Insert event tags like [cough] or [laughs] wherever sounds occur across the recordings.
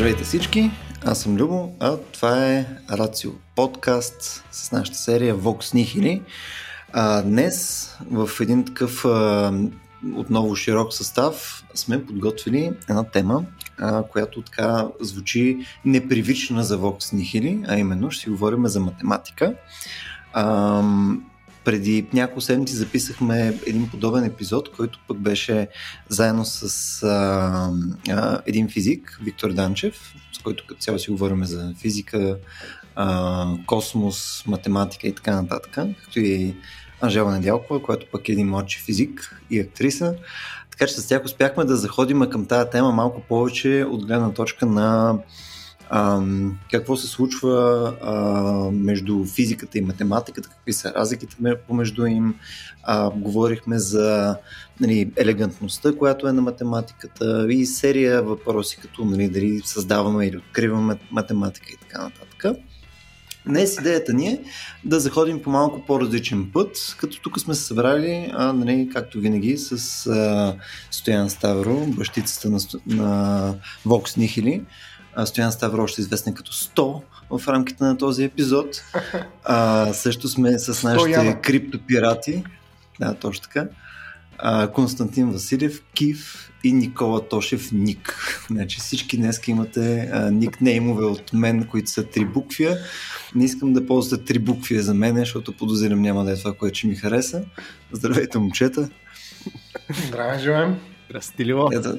Здравейте всички, аз съм Любо, а това е Рацио подкаст с нашата серия Vox Nihili. А, днес в един такъв а, отново широк състав сме подготвили една тема, а, която така звучи непривична за Vox Nihili, а именно ще си говорим за математика. А, преди няколко седмици записахме един подобен епизод, който пък беше заедно с а, а, един физик, Виктор Данчев, с който като цяло си говорим за физика, а, космос, математика и така нататък, както и Анжела Недялкова, която пък е един младши физик и актриса. Така че с тях успяхме да заходим към тази тема малко повече от гледна точка на какво се случва между физиката и математиката, какви са разликите помежду им. Говорихме за нали, елегантността, която е на математиката и серия въпроси, като нали, дали създаваме или откриваме математика и така нататък. Днес идеята ни е да заходим по малко по-различен път, като тук сме се събрали, а, нали, както винаги, с а, Стоян Ставро, бащицата на, на Vox Nihili, Стоян Ставро, още известен като 100 в рамките на този епизод. А, също сме с нашите криптопирати. Да, точно така. А, Константин Василев, Кив и Никола Тошев Ник. Значи всички днес имате а, никнеймове от мен, които са три буквия. Не искам да ползвате три буквия за мен, защото подозирам няма да е това, което ще ми хареса. Здравейте, момчета! Здраве, желаем! Здрасти, Ливо! Ето,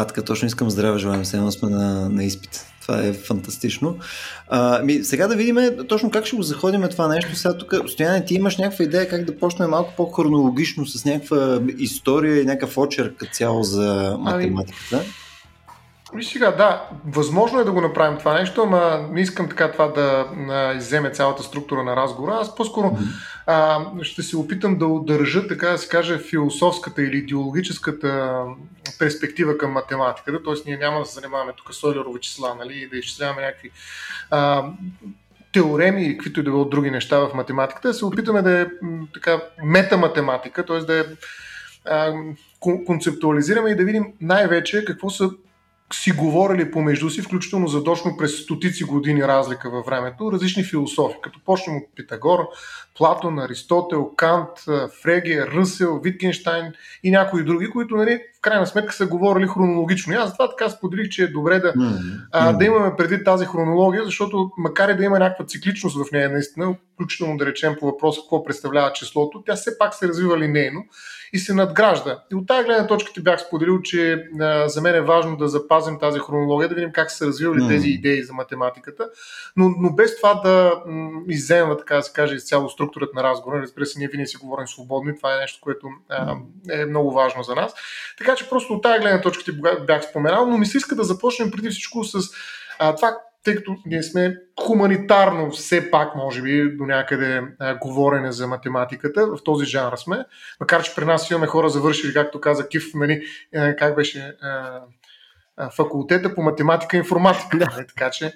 а, така точно искам здраве желаем, все сме на, на изпит. Това е фантастично. А, ми, сега да видим точно как ще го заходим това нещо. Сега тук, Стояне, ти имаш някаква идея как да почнем малко по-хронологично с някаква история и някакъв очерк цяло за ами, математиката? Ами, Виж сега, да, възможно е да го направим това нещо, ама не искам така това да изземе цялата структура на разговора. Аз по-скоро mm-hmm. А, ще се опитам да удържа, така да се каже, философската или идеологическата перспектива към математиката. Тоест ние няма да се занимаваме тук с Ойлерови числа, нали, и да изчисляваме някакви а, теореми и каквито и да било други неща в математиката, да се опитаме да е така метаматематика, т.е. да е концептуализираме и да видим най-вече какво са си говорили помежду си, включително задочно през стотици години разлика във времето, различни философи, като почнем от Питагор, Платон, Аристотел, Кант, Фреге, Ръсел, Виткенштайн и някои други, които нали, в крайна сметка са говорили хронологично. И аз затова така споделих, че е добре да, mm-hmm. а, да имаме преди тази хронология, защото макар и да има някаква цикличност в нея, наистина, включително да речем по въпроса какво представлява числото, тя все пак се развива линейно и се надгражда. И от тази гледна точка ти бях споделил, че а, за мен е важно да запазим тази хронология, да видим как са развивали mm. тези идеи за математиката, но, но без това да м- изземва, така да се каже, изцяло структурата на разговора. Разбира се, ние винаги си говорим свободно и това е нещо, което а, е много важно за нас. Така че просто от тази гледна точка ти бях споменал, но ми се иска да започнем преди всичко с а, това тъй като ние сме хуманитарно все пак, може би, до някъде а, говорене за математиката, в този жанр сме, макар че при нас имаме хора завършили, както каза Кив, нали, а, как беше а, а, факултета по математика и информатика. Да. Нали, така че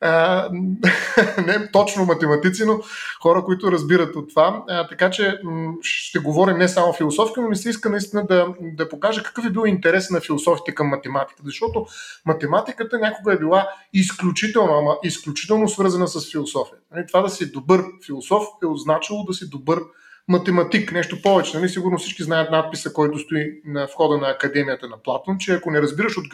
[laughs] не точно математици, но хора, които разбират от това. Така че ще говорим не само философия, но ми се иска наистина да, да покажа какъв е бил интерес на философите към математиката. Защото математиката някога е била изключително, ама изключително свързана с философия. Нали, това да си добър философ е означало да си добър математик, нещо повече. Нали? Сигурно всички знаят надписа, който стои на входа на Академията на Платон, че ако не разбираш от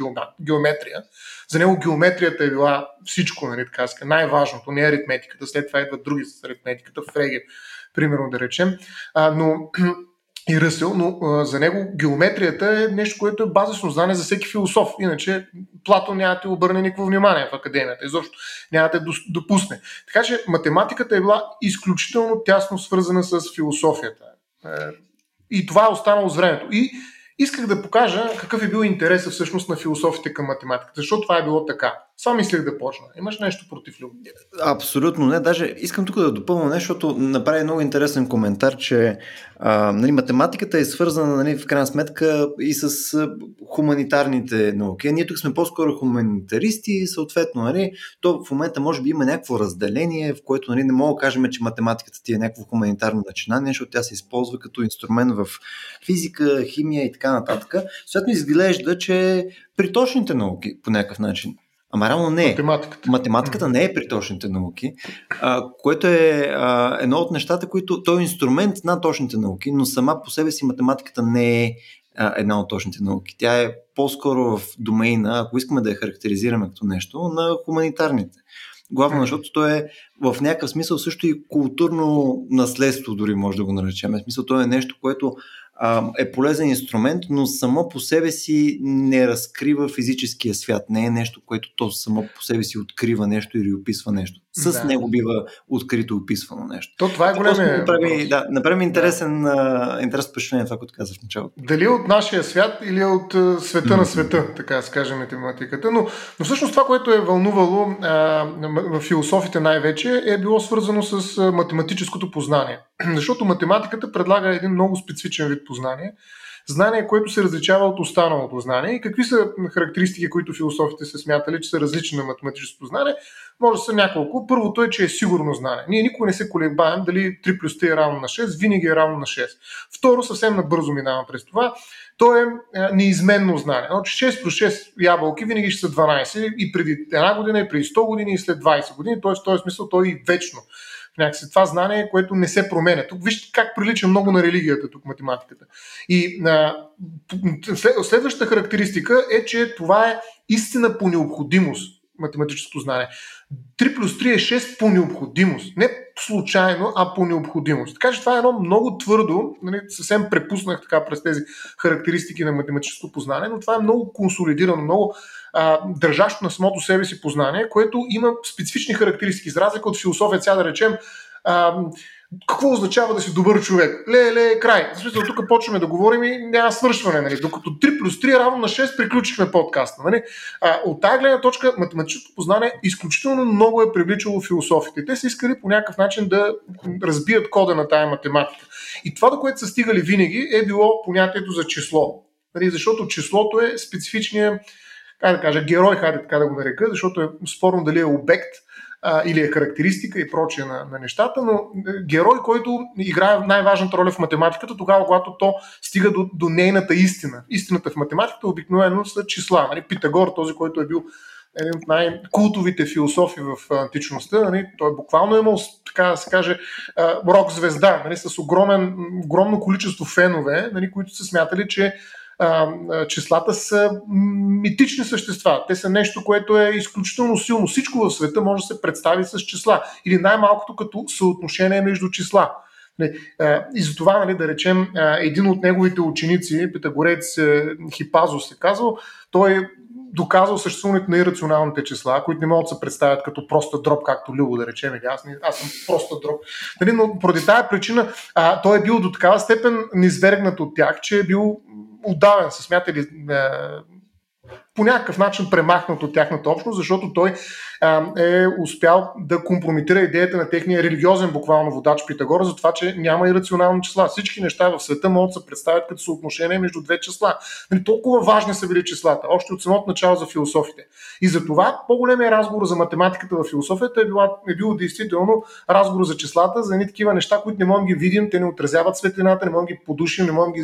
геометрия, за него геометрията е била всичко, нали, така най-важното, не аритметиката, след това идват други с аритметиката, Фреге, примерно да речем. А, но и Ръсел, но а, за него геометрията е нещо, което е базисно знание за всеки философ. Иначе Платон няма да обърне никакво внимание в академията, изобщо няма да допусне. Така че математиката е била изключително тясно свързана с философията. Е, и това е останало с времето. И исках да покажа какъв е бил интересът всъщност на философите към математиката, защото това е било така. Това мислех да почна. Имаш нещо против Любо? Абсолютно не. Даже искам тук да допълня нещо, защото направи много интересен коментар, че а, нали, математиката е свързана нали, в крайна сметка и с хуманитарните науки. Ние тук сме по-скоро хуманитаристи съответно нали, то в момента може би има някакво разделение, в което нали, не мога да кажем, че математиката ти е някакво хуманитарно начинание, защото тя се използва като инструмент в физика, химия и така нататък. Съответно изглежда, че при точните науки по някакъв начин Ама реално не е. Математиката. Математиката не е при точните науки, а, което е а, едно от нещата, които... Той е инструмент на точните науки, но сама по себе си математиката не е а, една от точните науки. Тя е по-скоро в домейна, ако искаме да я характеризираме като нещо, на хуманитарните. Главно, защото то е в някакъв смисъл също и културно наследство, дори може да го наречем. В смисъл, то е нещо, което е полезен инструмент, но само по себе си не разкрива физическия свят. Не е нещо, което то само по себе си открива нещо или описва нещо. С да. него бива открито описвано нещо. То това е големия направи, да, направи интересен, да. интересен впечатление това, което казах в началото. Дали от нашия свят или от света mm-hmm. на света, така да скажем математиката. Но, но всъщност това, което е вълнувало а, в философите най-вече, е било свързано с математическото познание. [clears throat] Защото математиката предлага един много специфичен вид познание. Знание, което се различава от останалото знание. И какви са характеристики, които философите са смятали, че са различни на математическото знание? Може да са няколко. Първото е, че е сигурно знание. Ние никога не се колебаем дали 3 плюс 3 е равно на 6, винаги е равно на 6. Второ, съвсем набързо минавам през това. То е, е неизменно знание. Значи 6 плюс 6 ябълки винаги ще са 12 и преди една година, и преди 100 години, и след 20 години. Тоест, в този смисъл той е вечно някакси това знание, което не се променя. Тук вижте как прилича много на религията, тук математиката. И а, следващата характеристика е, че това е истина по необходимост, математическото знание. 3 плюс 3 е 6 по необходимост. Не случайно, а по необходимост. Така че това е едно много твърдо, нали, съвсем препуснах така през тези характеристики на математическото познание, но това е много консолидирано, много а, държащо на самото себе си познание, което има специфични характеристики. За разлика от философия, сега да речем, а, какво означава да си добър човек? Ле, ле, край. В смисъл, тук почваме да говорим и няма свършване. Нали? Докато 3 плюс 3 е равно на 6 приключихме подкаста. Нали? А, от тази гледна точка математическото познание изключително много е привличало философите. Те са искали по някакъв начин да разбият кода на тая математика. И това, до което са стигали винаги, е било понятието за число. Нали? Защото числото е специфичният как да кажа, герой, хайде така да го нарека, защото е спорно дали е обект а, или е характеристика и прочие на, на нещата, но е, герой, който играе най-важната роля в математиката, тогава, когато то стига до, до нейната истина. Истината в математиката обикновено са числа. Нали? Питагор, този, който е бил един от най-култовите философи в античността. Нали, той буквално е имал, така да се каже, рок-звезда, нали, с огромен, огромно количество фенове, нали, които са смятали, че а, числата са митични същества. Те са нещо, което е изключително силно. Всичко в света може да се представи с числа. Или най-малкото като съотношение между числа. И за това, нали, да речем, един от неговите ученици, питагорец е, Хипазос се казал, той доказал съществуването на ирационалните числа, които не могат да се представят като проста дроп, както Любо да речем, аз, аз съм проста дроп. Нали, но поради тази причина а, той е бил до такава степен низвергнат от тях, че е бил отдавен, са смятали е, по някакъв начин премахнат от тяхната общност, защото той а, е успял да компрометира идеята на техния религиозен буквално водач Питагора за това, че няма и рационални числа. Всички неща в света могат да се представят като съотношение между две числа. Нали, толкова важни са били числата, още от самото начало за философите. И за това по-големия разговор за математиката в философията е, била, е било действително разговор за числата, за едни такива неща, които не можем ги видим, те не отразяват светлината, не можем ги подушим, не можем ги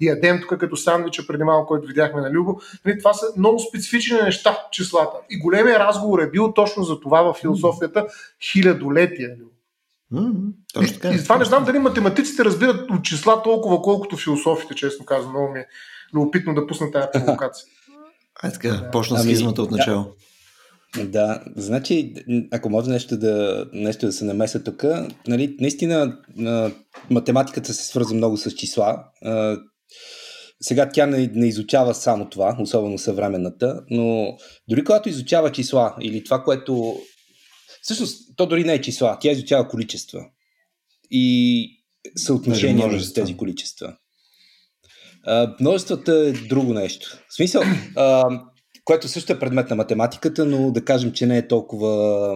ядем тук като сандвича преди малко, който видяхме на Любо. Нали, това са много специфични неща, числата. И големия разговор е бил точно за това в философията хилядолетия. Mm-hmm. И, и това не знам дали математиците разбират от числа толкова, колкото философите, честно казвам. Много ми е любопитно да пусна тази провокация. Ай така, да. почна ами, схизмата от начало. Да. Да, значи, ако може нещо да, нещо да се намеса тук, нали, наистина математиката се свърза много с числа. Сега тя не, не изучава само това, особено съвременната, но дори когато изучава числа или това, което... Всъщност, то дори не е числа, тя изучава количества и съотношение между тези количества. А, множествата е друго нещо. В смисъл, а, което също е предмет на математиката, но да кажем, че не е толкова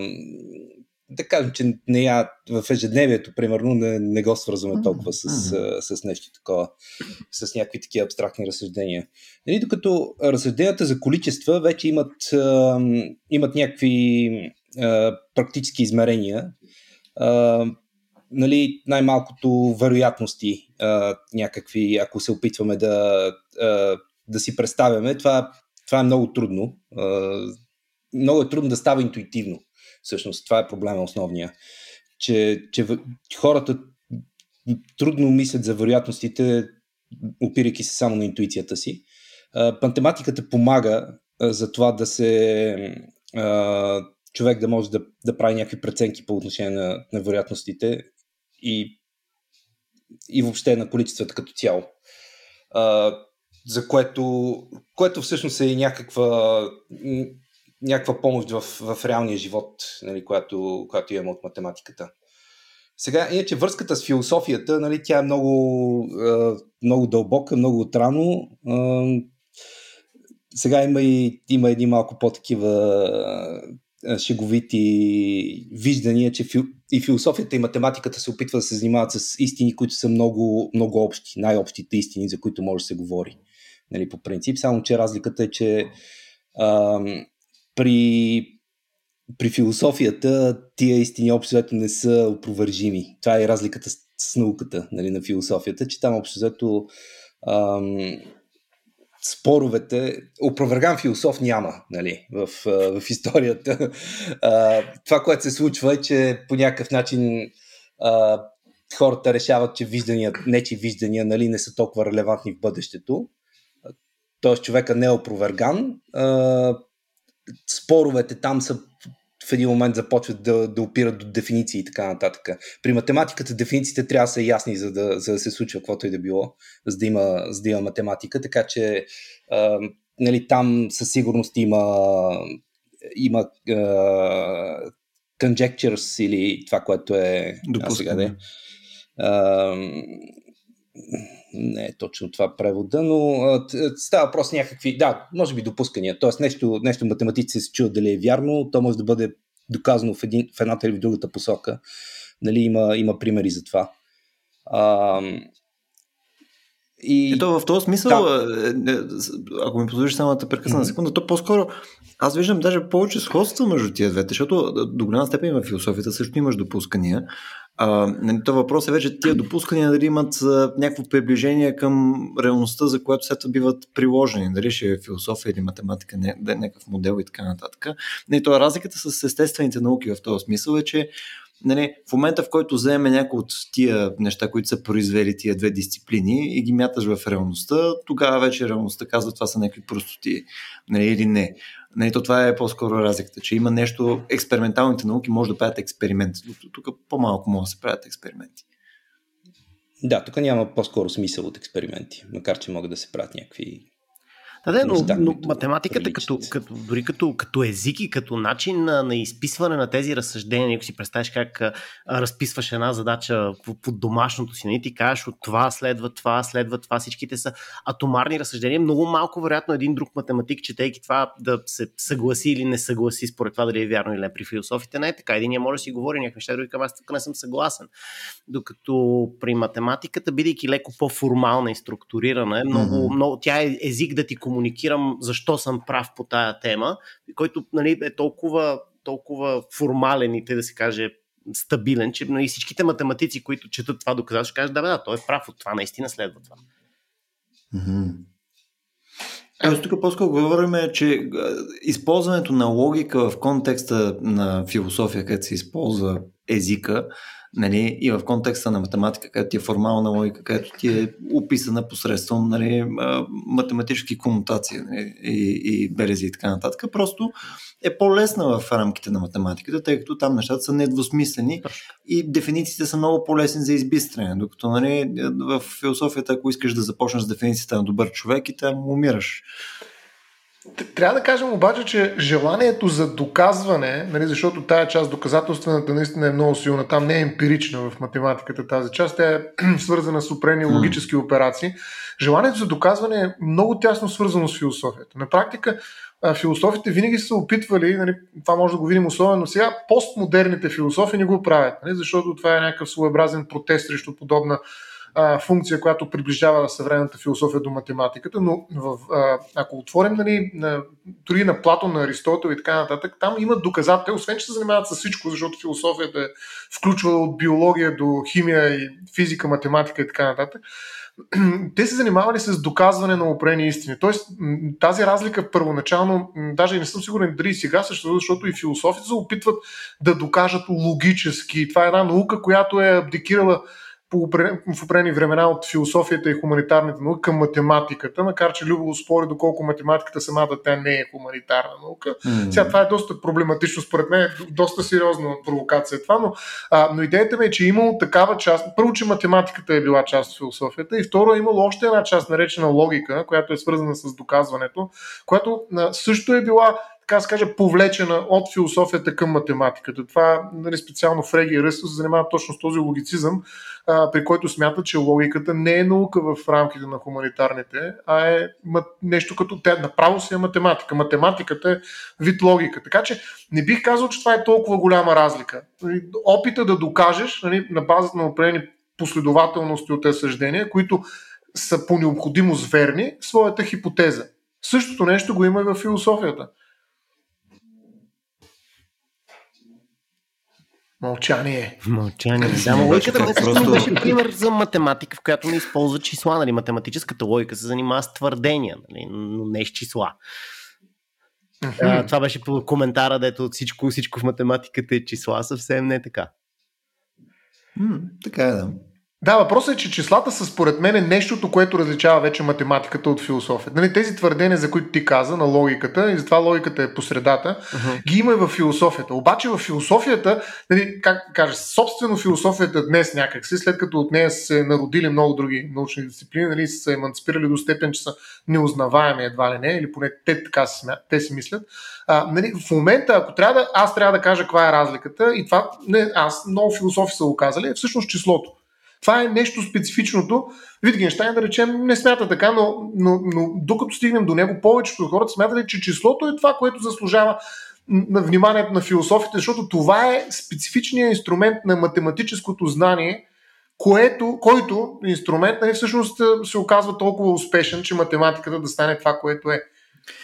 да кажем, че не я в ежедневието, примерно, не, не го свързваме толкова с, с, с нещо такова, с някакви такива абстрактни разсъждения. Нали, докато разсъжденията за количества вече имат, а, имат някакви а, практически измерения. А, нали, най-малкото вероятности а, някакви, ако се опитваме да, а, да си представяме, това, това е много трудно. А, много е трудно да става интуитивно. Всъщност, това е проблема основния. Че, че хората трудно мислят за вероятностите, опирайки се само на интуицията си. Математиката помага за това да се човек да може да, да прави някакви преценки по отношение на, на вероятностите и, и въобще на количествата като цяло. За което, което всъщност е някаква, някаква помощ в, в реалния живот, нали, която, която имаме от математиката. Сега, иначе връзката с философията, нали, тя е много, много дълбока, много отрано. Сега има и има едни малко по-такива шеговити виждания, че и философията и математиката се опитва да се занимават с истини, които са много, много общи, най-общите истини, за които може да се говори. Нали, по принцип, само че разликата е, че при, при философията тия истини общо не са опровържими. Това е разликата с, с науката нали, на философията, че там общо споровете, опроверган философ няма нали, в, в историята. Това, което се случва е, че по някакъв начин хората решават, че виждания, не че виждания нали, не са толкова релевантни в бъдещето. Тоест човека не е опроверган. Споровете там са в един момент започват да, да опират до дефиниции и така нататък. При математиката дефинициите трябва да са ясни, за да, за да се случва каквото и да било, за да има, за да има математика, така че а, нали, там със сигурност има, има а, conjectures или това, което е допускане. Не е точно това превода, но става просто някакви, да, може би допускания. Тоест нещо, нещо математици се чуят дали е вярно, то може да бъде доказано в, един, в едната или в другата посока. Нали, има, има примери за това. А, и... Ето в този смисъл, да. Е, е, ако ми позволиш само да прекъсна mm-hmm. на секунда, то по-скоро аз виждам даже повече сходства между тия двете, защото до голяма степен има философията, също имаш допускания. А, нали, то въпрос е вече тия допускания дали имат някакво приближение към реалността, за която след това биват приложени. Дали ще е философия или математика, е някакъв модел и така нататък. Не, то разликата с естествените науки в този смисъл е, че нали, в момента, в който вземе някои от тия неща, които са произвели тия две дисциплини и ги мяташ в реалността, тогава вече реалността казва това са някакви простоти нали, или не. Нали, то това е по-скоро разликата, че има нещо, експерименталните науки може да правят експерименти. Тук по-малко може да се правят експерименти. Да, тук няма по-скоро смисъл от експерименти, макар че могат да се правят някакви да, да, но, но математиката като, като, дори като, като език и като начин на, на изписване на тези разсъждения, ако си представиш как а, разписваш една задача под домашното си, нали, ти кажеш от това следва това, следва това, всичките са атомарни разсъждения. Много малко вероятно един друг математик, четейки това, да се съгласи или не съгласи според това дали е вярно или не. При философите не е така. Един може да си говори някакви неща, други към аз тук не съм съгласен. Докато при математиката, бидейки леко по-формална и структурирана, е много, mm-hmm. много, тя е език да ти комуникира комуникирам защо съм прав по тая тема, който нали, е толкова, толкова формален и те да се каже стабилен, че нали, всичките математици, които четат това доказателство, ще кажат да, да, той е прав от това, наистина следва това. Mm-hmm. Ето тук по-скоро говорим, че използването на логика в контекста на философия, където се използва езика, нали, и в контекста на математика, където ти е формална логика, където ти е описана посредством нали, математически комутации нали, и, и белези и така нататък, просто е по-лесна в рамките на математиката, тъй като там нещата са недвусмислени и дефинициите са много по-лесни за избистране, докато нали, в философията, ако искаш да започнеш с дефиницията на добър човек и там умираш. Трябва да кажем обаче, че желанието за доказване, нали, защото тая част доказателствената наистина е много силна, там не е емпирична в математиката тази част, тя е [clears throat] свързана с опрени логически операции. Желанието за доказване е много тясно свързано с философията. На практика философите винаги са опитвали, нали, това може да го видим особено сега, постмодерните философи не го правят, нали, защото това е някакъв своеобразен протест срещу подобна а, функция, която приближава съвременната философия до математиката, но в, а, ако отворим нали, на, дори на Платон, на Аристотел и така нататък, там имат доказател, освен че се занимават с всичко, защото философията е включва от биология до химия и физика, математика и така нататък, [clears throat] те се занимавали с доказване на определени истини. Тоест, тази разлика първоначално, даже не съм сигурен дали и сега съществува, защото и философите се опитват да докажат логически. Това е една наука, която е абдикирала в определени времена от философията и хуманитарната наука към математиката, макар че Любо спори доколко математиката самата тя не е хуманитарна наука. Mm-hmm. Сега това е доста проблематично според мен, доста сериозна провокация това, но, а, но идеята ми е, че е имало такава част. Първо, че математиката е била част от философията и второ е имало още една част, наречена логика, която е свързана с доказването, която а, също е била така се каже, повлечена от философията към математиката. Това нали, специално Фреги и Ръсто се занимава точно с този логицизъм, при който смятат, че логиката не е наука в рамките на хуманитарните, а е нещо като те направо си е математика. Математиката е вид логика. Така че не бих казал, че това е толкова голяма разлика. Опита да докажеш нали, на базата на определени последователности от съждения, които са по необходимост верни, своята хипотеза. Същото нещо го има и в философията. Мълчание. Мълчание. Да, логиката ме просто... беше пример за математика, в която не използва числа. Нали? Математическата логика се занимава с твърдения, нали? но не с числа. Uh-huh. А, това беше по коментара, дето всичко, всичко в математиката е числа, съвсем не е така. М, така е, да. Да, въпросът е, че числата са според мен е нещото, което различава вече математиката от философията. Нали, тези твърдения, за които ти каза, на логиката, и затова логиката е по средата, uh-huh. ги има и в философията. Обаче в философията, нали, как кажа, собствено философията днес някакси, след като от нея се народили много други научни дисциплини, нали, са еманципирали до степен, че са неузнаваеми едва ли не, или поне те така си, те си мислят. А, нали, в момента, ако трябва да, аз трябва да кажа каква е разликата, и това не, аз много философи са го казали, е всъщност числото. Това е нещо специфичното. Витгенштайн, да речем, не смята така, но, но, но докато стигнем до него, повечето от хората смятали, че числото е това, което заслужава на вниманието на философите, защото това е специфичният инструмент на математическото знание, което, който инструмент нали, всъщност се оказва толкова успешен, че математиката да стане това, което е.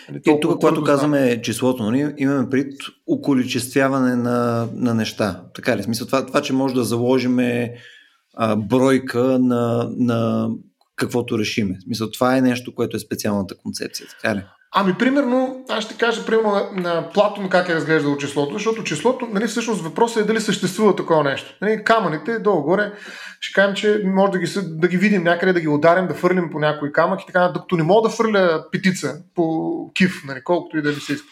Нали, и тук, когато казваме числото, нали, имаме пред околичествяване на, на неща. Така ли? Смисъл, това, това, че може да заложиме а, бройка на, на каквото решиме. Мисля, това е нещо, което е специалната концепция. Така ли? Ами, примерно, аз ще кажа, примерно, на Платон как е разглеждал числото, защото числото, нали, всъщност въпросът е дали съществува такова нещо. Нали, камъните, долу-горе, ще кажем, че може да ги, да ги видим някъде, да ги ударим, да фърлим по някой камък и така, докато не мога да фърля петица по кив, нали, колкото и да ви се иска.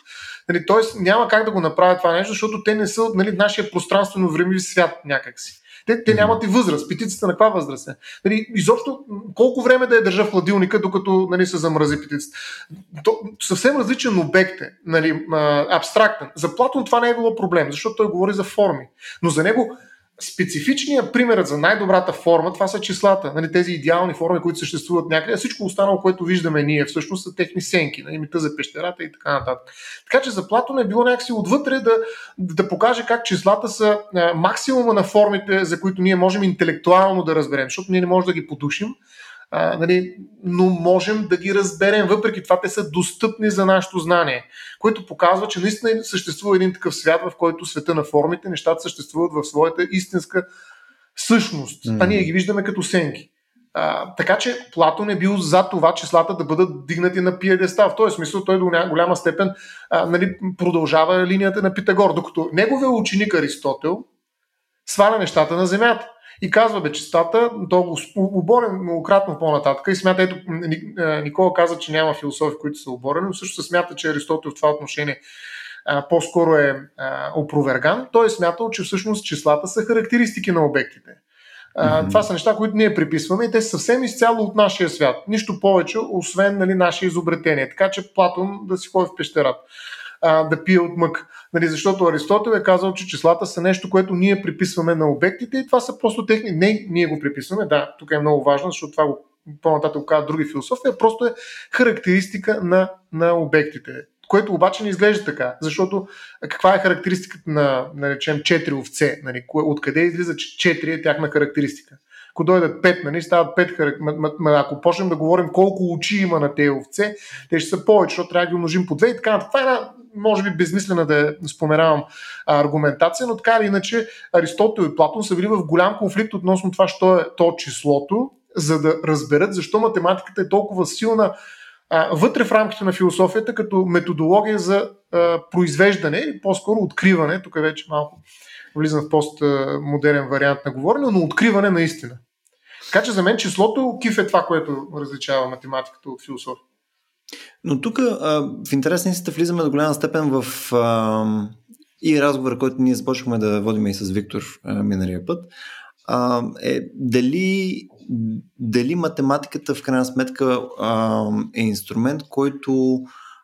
Нали, Тоест няма как да го направя това нещо, защото те не са нали, нашия пространствено времеви свят някакси. Те, те нямат и възраст. Петицата на каква възраст е? Нали, изобщо колко време да я държа в хладилника, докато нали, се замрази петицата. То, съвсем различен обект е, нали, абстрактен. За Платон това не е било проблем, защото той говори за форми. Но за него специфичният пример за най-добрата форма, това са числата, нали, тези идеални форми, които съществуват някъде, всичко останало, което виждаме ние, всъщност са техни сенки, нали, мита за пещерата и така нататък. Така че за Платон е било някакси отвътре да, да покаже как числата са максимума на формите, за които ние можем интелектуално да разберем, защото ние не можем да ги подушим, а, нали, но можем да ги разберем. Въпреки това те са достъпни за нашето знание, което показва, че наистина съществува един такъв свят, в който света на формите, нещата съществуват в своята истинска същност, mm. а ние ги виждаме като сенки. А, така че Платон е бил за това числата да бъдат дигнати на пиедестал. В този смисъл той до голяма степен а, нали, продължава линията на Питагор, докато неговия ученик Аристотел сваля нещата на земята и казва бе чистата, то оборен многократно по-нататък и смята, ето Никола каза, че няма философи, които са оборени, но също се смята, че Аристотел в това отношение а, по-скоро е а, опроверган. Той е смятал, че всъщност числата са характеристики на обектите. А, mm-hmm. Това са неща, които ние приписваме и те са съвсем изцяло от нашия свят. Нищо повече, освен нали, нашия изобретение. Така че Платон да си ходи в пещерата а, да пие от мък. Нали, защото Аристотел е казал, че числата са нещо, което ние приписваме на обектите и това са просто техни. Не, ние го приписваме, да, тук е много важно, защото това го по-нататък казват други философи, а просто е характеристика на, на обектите което обаче не изглежда така, защото каква е характеристиката на, наречем, 4 овце, нали, откъде излиза, че 4 е тяхна характеристика. Ако дойдат 5, нали, стават 5 характеристики. Ако почнем да говорим колко очи има на тези овце, те ще са повече, защото трябва да ги умножим по 2 и така. Това е една може би безмислена да споменавам аргументация, но така или иначе Аристотел и Платон са били в голям конфликт относно това, що е то числото за да разберат защо математиката е толкова силна а, вътре в рамките на философията като методология за а, произвеждане или по-скоро откриване, тук вече малко влизам в постмодерен вариант на говорене, но откриване на истина. Така че за мен числото киф е това, което различава математиката от философия. Но тук в интересна истина влизаме до голяма степен в а, и разговора, който ние започнахме да водим и с Виктор а, миналия път, а, е дали, дали математиката в крайна сметка а, е инструмент, който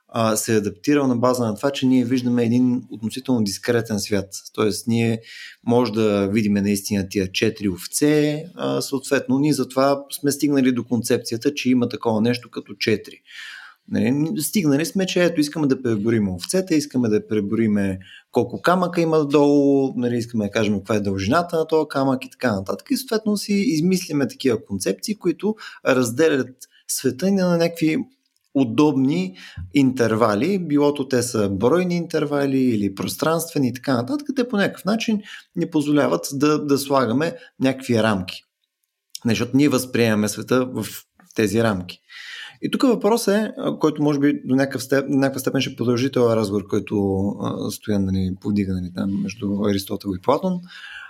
а, се е адаптирал на база на това, че ние виждаме един относително дискретен свят. Тоест, ние може да видим наистина тия четири овце, а, съответно, ние затова сме стигнали до концепцията, че има такова нещо като четири. Нали, стигнали сме, че ето искаме да преборим овцете, искаме да пребориме колко камъка има долу, нали, искаме да кажем каква е дължината на този камък и така нататък. И съответно си измислиме такива концепции, които разделят света ни на някакви удобни интервали, билото те са бройни интервали или пространствени и така нататък, те по някакъв начин ни позволяват да, да слагаме някакви рамки. Защото ние възприемаме света в тези рамки. И тук въпрос е, който може би до някакъв степен, някаква степен ще продължи този разговор, който стоя нали, повдига нали, там между Аристотел и Платон,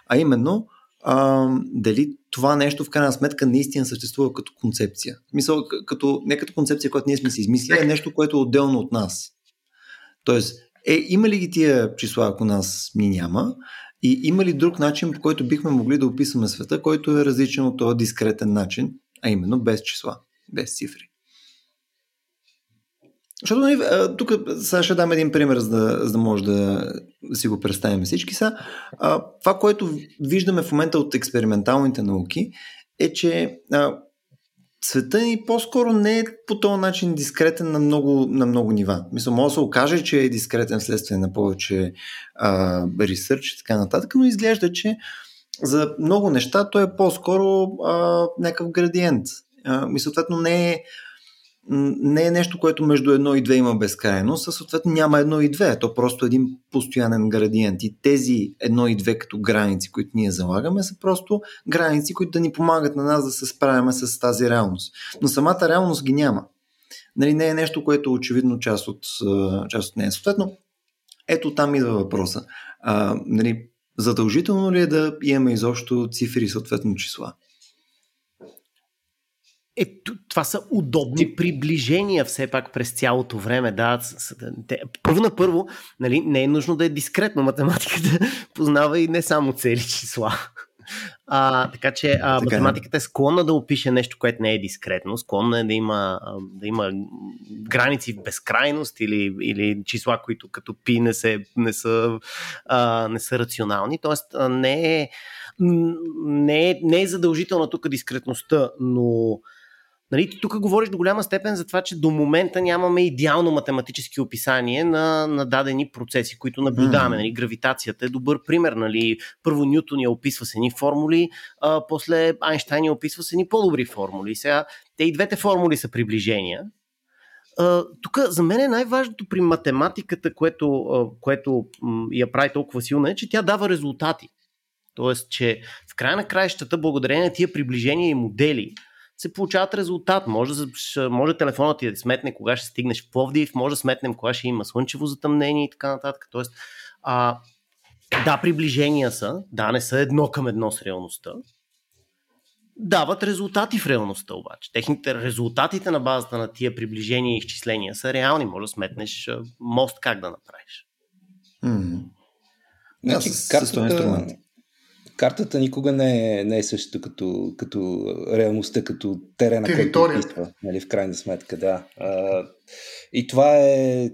а именно а, дали това нещо в крайна сметка наистина съществува като концепция. Мисъл, като, не като концепция, която ние сме си измислили, а нещо, което е отделно от нас. Тоест, е, има ли ги тия числа, ако нас ни няма? И има ли друг начин, по който бихме могли да описваме света, който е различен от този дискретен начин, а именно без числа, без цифри? Защото нали, тук сега ще дам един пример, за да, за да може да си го представим всички са. А, това, което виждаме в момента от експерименталните науки, е, че а, света ни по-скоро не е по този начин дискретен на много, на много нива. Мисля, може да се окаже, че е дискретен вследствие на повече ресърч и така нататък, но изглежда, че за много неща той е по-скоро а, някакъв градиент. А, и съответно не е не е нещо, което между едно и две има безкрайност, а съответно няма едно и две. То просто един постоянен градиент. И тези едно и две като граници, които ние залагаме, са просто граници, които да ни помагат на нас да се справяме с тази реалност. Но самата реалност ги няма. Нали, не е нещо, което е очевидно част от, част от нея. Съответно, ето там идва въпроса. А, нали, задължително ли е да имаме изобщо цифри, съответно числа? Е, това са удобни Ти... приближения все пак през цялото време. Да, първо на първо, нали, не е нужно да е дискретно. Математиката [laughs] познава и не само цели числа. А, така че а, така, математиката е склонна да опише нещо, което не е дискретно, склонна е да има, да има граници в безкрайност или, или числа, които като пи не, се, не, са, а, не са рационални. Тоест не е, не е, не е задължителна тук дискретността, но Нали, тук говориш до голяма степен за това, че до момента нямаме идеално математически описание на, на дадени процеси, които наблюдаваме. Нали, гравитацията е добър пример. Нали. Първо Ньютон я описва с едни формули, а после Айнштайн я описва с едни по-добри формули. Сега, те и двете формули са приближения. тук за мен е най-важното при математиката, което, което я прави толкова силна, е, че тя дава резултати. Тоест, че в края на краищата, благодарение на тия приближения и модели, се получават резултат. Може, може телефонът ти да сметне кога ще стигнеш в Пловдив, може да сметнем кога ще има слънчево затъмнение и така нататък. Тоест, а, да, приближения са, да, не са едно към едно с реалността, дават резултати в реалността обаче. Техните резултатите на базата на тия приближения и изчисления са реални. Може да сметнеш мост как да направиш. Mm-hmm. Значи, картата, картата никога не е, не е същото като, като реалността, като терена, който описва, нали, в крайна сметка, да. А, и това е,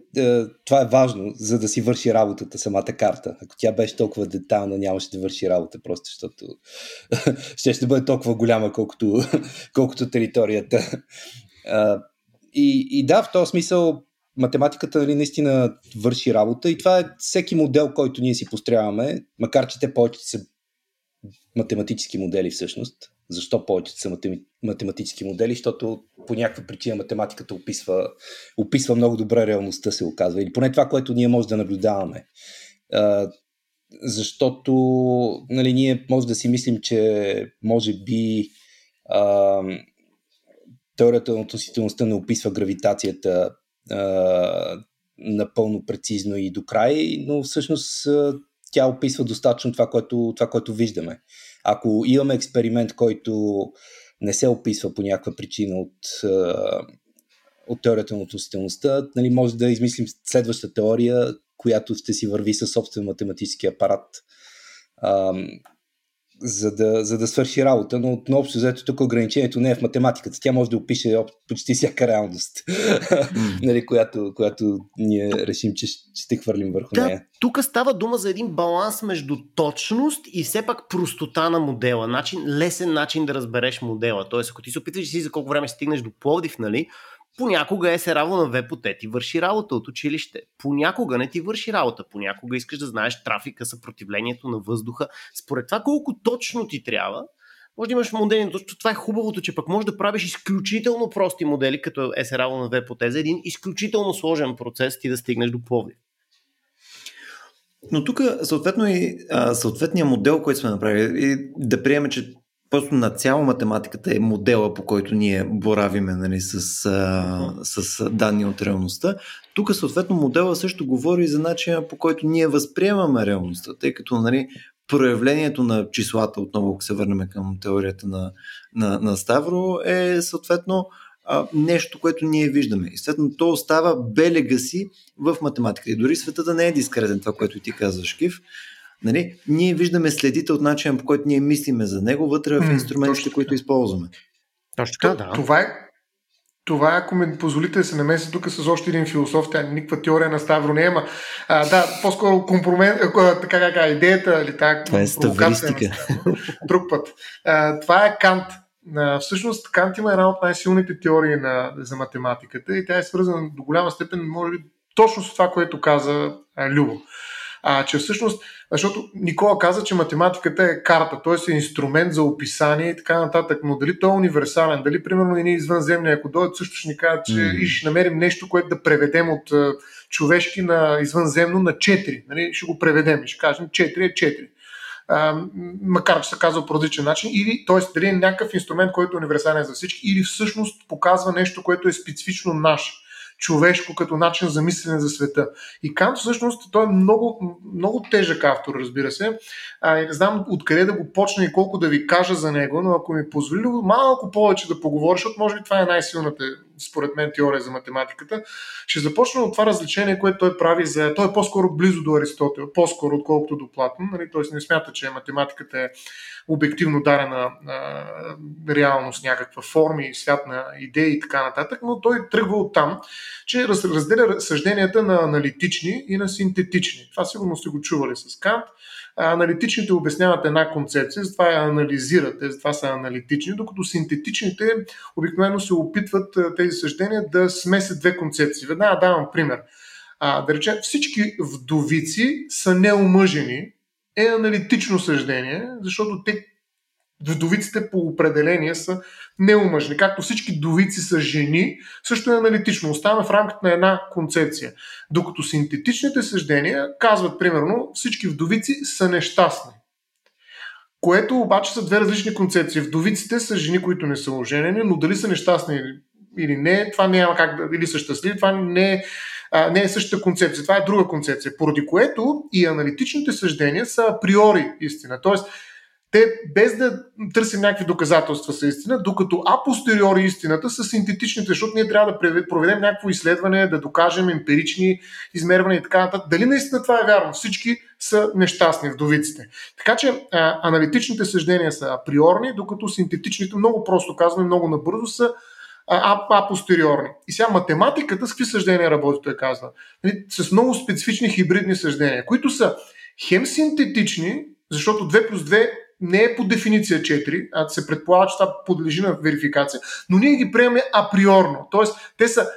това е важно, за да си върши работата самата карта. Ако тя беше толкова детална, нямаше да върши работа, просто защото [laughs] ще ще бъде толкова голяма, колкото, [laughs] колкото територията. А, и, и да, в този смисъл математиката нали, наистина върши работа и това е всеки модел, който ние си постряваме, макар че те повече са математически модели всъщност. Защо повечето са математически модели? Защото по някаква причина математиката описва, описва много добре реалността, се оказва. Или поне това, което ние може да наблюдаваме. Защото нали, ние може да си мислим, че може би а, теорията на относителността не описва гравитацията а, напълно прецизно и до край, но всъщност тя описва достатъчно това което, това, което виждаме. Ако имаме експеримент, който не се описва по някаква причина от, от теорията на относителността, нали, може да измислим следваща теория, която ще си върви със собствен математически апарат за да, за да свърши работа, но отново взето тук ограничението не е в математиката. Тя може да опише почти всяка реалност, mm. [laughs] нали, която, която ние решим, че ще хвърлим върху да, нея. Тук става дума за един баланс между точност и все пак простота на модела. Начин, лесен начин да разбереш модела. Тоест, ако ти се опитваш си за колко време стигнеш до Пловдив, нали, Понякога е се равно на ВПО ти върши работа от училище. Понякога не ти върши работа. Понякога искаш да знаеш трафика, съпротивлението на въздуха. Според това колко точно ти трябва, може да имаш модели, точно това е хубавото, че пък можеш да правиш изключително прости модели, като е се равно на ВПО за един изключително сложен процес ти да стигнеш до Пловдив. Но тук съответно и съответният модел, който сме направили, и да приеме, че просто на цяло математиката е модела, по който ние боравиме нали, с, а, с данни от реалността. Тук съответно модела също говори за начина по който ние възприемаме реалността, тъй като нали, проявлението на числата, отново ако се върнем към теорията на, на, на Ставро, е съответно а, нещо, което ние виждаме. И съответно то остава белега си в математика. И дори светът да не е дискретен, това, което и ти казваш, Кив, Нали? Ние виждаме следите от начина по който ние мислиме за него вътре в инструментите, mm, които използваме. Точно така, да. Това е, това е, ако ми позволите да се намеся тук с още един философ, тя никаква теория на Ставро не е, ма, а, да, по-скоро компромент, така как идеята или така. Това е ставристика. [laughs] Друг път. А, това е Кант. А, всъщност Кант има една от най-силните теории на, за математиката и тя е свързана до голяма степен, може би, точно с това, което каза а, Любо. А, че всъщност защото Никола каза, че математиката е карта, т.е. е инструмент за описание и така нататък. Но дали той е универсален, дали примерно и ние извънземни, ако дойдат също ще ни кажат, че mm. и ще намерим нещо, което да преведем от човешки на извънземно на 4. Нали? Ще го преведем и ще кажем 4 е 4. А, макар че се казва по различен начин, или, т.е. дали е някакъв инструмент, който е универсален за всички, или всъщност показва нещо, което е специфично наше човешко като начин за мислене за света. И Кант всъщност той е много, много тежък автор, разбира се. А, не знам откъде да го почна и колко да ви кажа за него, но ако ми позволи малко повече да поговоря, защото може би това е най-силната, според мен, теория за математиката, ще започна от това развлечение, което той прави за... Той е по-скоро близо до Аристотел, по-скоро отколкото до Платон. Нали? Той не смята, че математиката е обективно дарена а, реалност, някаква форма и свят на идеи и така нататък, но той тръгва от там, че разделя съжденията на аналитични и на синтетични. Това сигурно сте го чували с Кант. Аналитичните обясняват една концепция, затова я анализират, затова са аналитични, докато синтетичните обикновено се опитват тези съждения да смесят две концепции. Веднага давам пример. А, да речем, всички вдовици са неомъжени, е аналитично съждение, защото те вдовиците по определение са неумъжни. Както всички довици са жени, също е аналитично. Оставаме в рамките на една концепция. Докато синтетичните съждения казват, примерно, всички вдовици са нещастни. Което обаче са две различни концепции. Вдовиците са жени, които не са оженени, но дали са нещастни или не, това няма как да, или са щастливи, това не е а, не е същата концепция. Това е друга концепция. Поради което и аналитичните съждения са априори истина. Тоест, те без да търсим някакви доказателства са истина, докато апостериори истината са синтетичните, защото ние трябва да проведем някакво изследване, да докажем емпирични измервания и така нататък. Дали наистина това е вярно? Всички са нещастни вдовиците. Така че а, аналитичните съждения са априорни, докато синтетичните, много просто казваме, много набързо са а, а постериорни. И сега математиката с какви съждения работи, той казва? Нали, с много специфични хибридни съждения, които са хем синтетични, защото 2 плюс 2 не е по дефиниция 4, а се предполага, че това подлежи на верификация, но ние ги приемаме априорно. Тоест, те са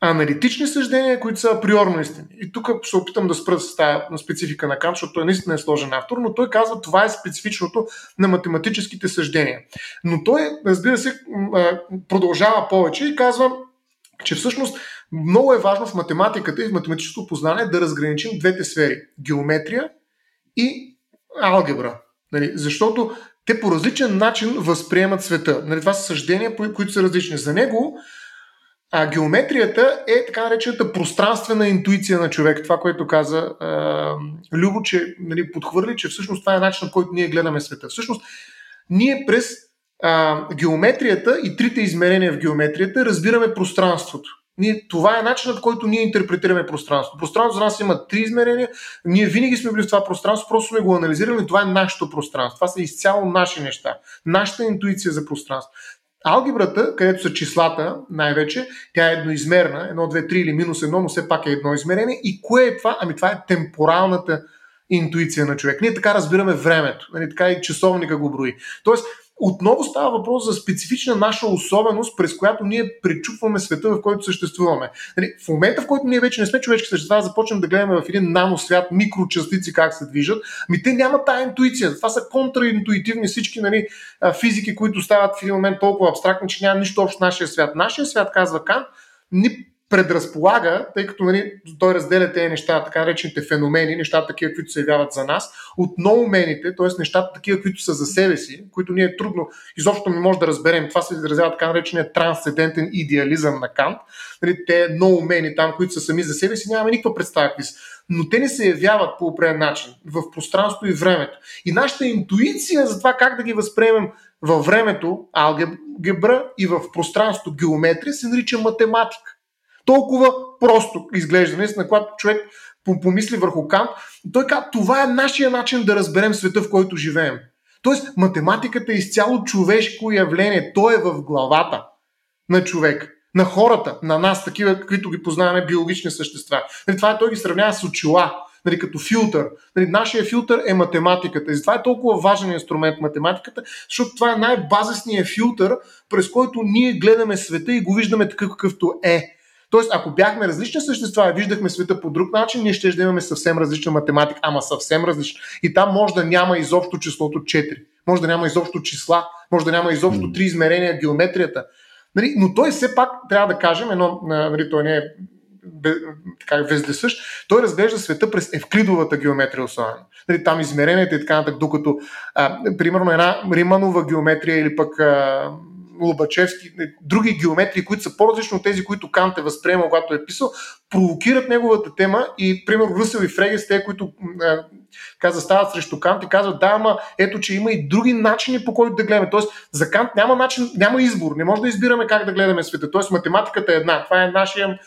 аналитични съждения, които са априорно истини. И тук ще опитам да спра с тази на специфика на Кант, защото той наистина е сложен автор, но той казва, това е специфичното на математическите съждения. Но той, разбира се, продължава повече и казва, че всъщност много е важно в математиката и в математическото познание да разграничим двете сфери геометрия и алгебра. Нали? Защото те по различен начин възприемат света. Нали, това са съждения, които са различни. За него а геометрията е така наречената пространствена интуиция на човек. Това, което каза а, Любо, че нали, подхвърли, че всъщност това е начинът, който ние гледаме света. Всъщност, ние през а, геометрията и трите измерения в геометрията разбираме пространството. Ние, това е начинът, който ние интерпретираме пространство. Пространство за нас има три измерения. Ние винаги сме били в това пространство, просто сме го анализирали. Това е нашето пространство. Това са изцяло наши неща. Нашата интуиция за пространство. Алгебрата, където са числата най-вече, тя е едноизмерна, 1, 2, 3 или минус 1, но все пак е едно измерение. И кое е това? Ами това е темпоралната интуиция на човек. Ние така разбираме времето, нали, така и часовника го брои. Тоест, отново става въпрос за специфична наша особеност, през която ние пречупваме света, в който съществуваме. Нали, в момента, в който ние вече не сме човешки същества, започнем да гледаме в един наносвят микрочастици как се движат, ми те нямат тая интуиция. Това са контраинтуитивни всички нали, физики, които стават в един момент толкова абстрактни, че няма нищо общо с нашия свят. Нашия свят, казва Кан, ни предразполага, тъй като нали, той разделя тези неща, така наречените феномени, нещата такива, които се явяват за нас, от ноумените, т.е. нещата такива, които са за себе си, които ние трудно, изобщо не може да разберем. Това се изразява така наречения трансцендентен идеализъм на Кант. Нали, те ноумени там, които са сами за себе си, нямаме никаква представа какви са. Но те не се явяват по определен начин, в пространство и времето. И нашата интуиция за това как да ги възприемем във времето, алгебра и в пространството, геометрия, се нарича математика толкова просто изглежда. Наистина, когато човек помисли върху Кант, той казва, това е нашия начин да разберем света, в който живеем. Тоест, математиката е изцяло човешко явление. То е в главата на човек, на хората, на нас, такива, каквито ги познаваме, биологични същества. Нали, това е, той ги сравнява с очила, нали, като филтър. Нали, нашия филтър е математиката. И затова е толкова важен инструмент математиката, защото това е най-базисният филтър, през който ние гледаме света и го виждаме такъв какъвто е. Тоест, ако бяхме различни същества и виждахме света по друг начин, ние ще имаме съвсем различна математика, ама съвсем различна. И там може да няма изобщо числото 4, може да няма изобщо числа, може да няма изобщо три измерения геометрията. Нали, но той все пак, трябва да кажем, едно, нали, той не е така, вездесъщ, той разглежда света през евклидовата геометрия особено. Нали, там измеренията и така нататък, докато а, примерно една Риманова геометрия или пък а, Лобачевски, други геометрии, които са по-различни от тези, които Кант е възприемал, когато е писал, провокират неговата тема и, примерно, Русел и Фрегес, те, които каза, стават срещу Кант и казват, да, ама ето, че има и други начини по които да гледаме. Тоест, за Кант няма начин, няма избор. Не може да избираме как да гледаме света. Тоест, математиката е една. Това е нашия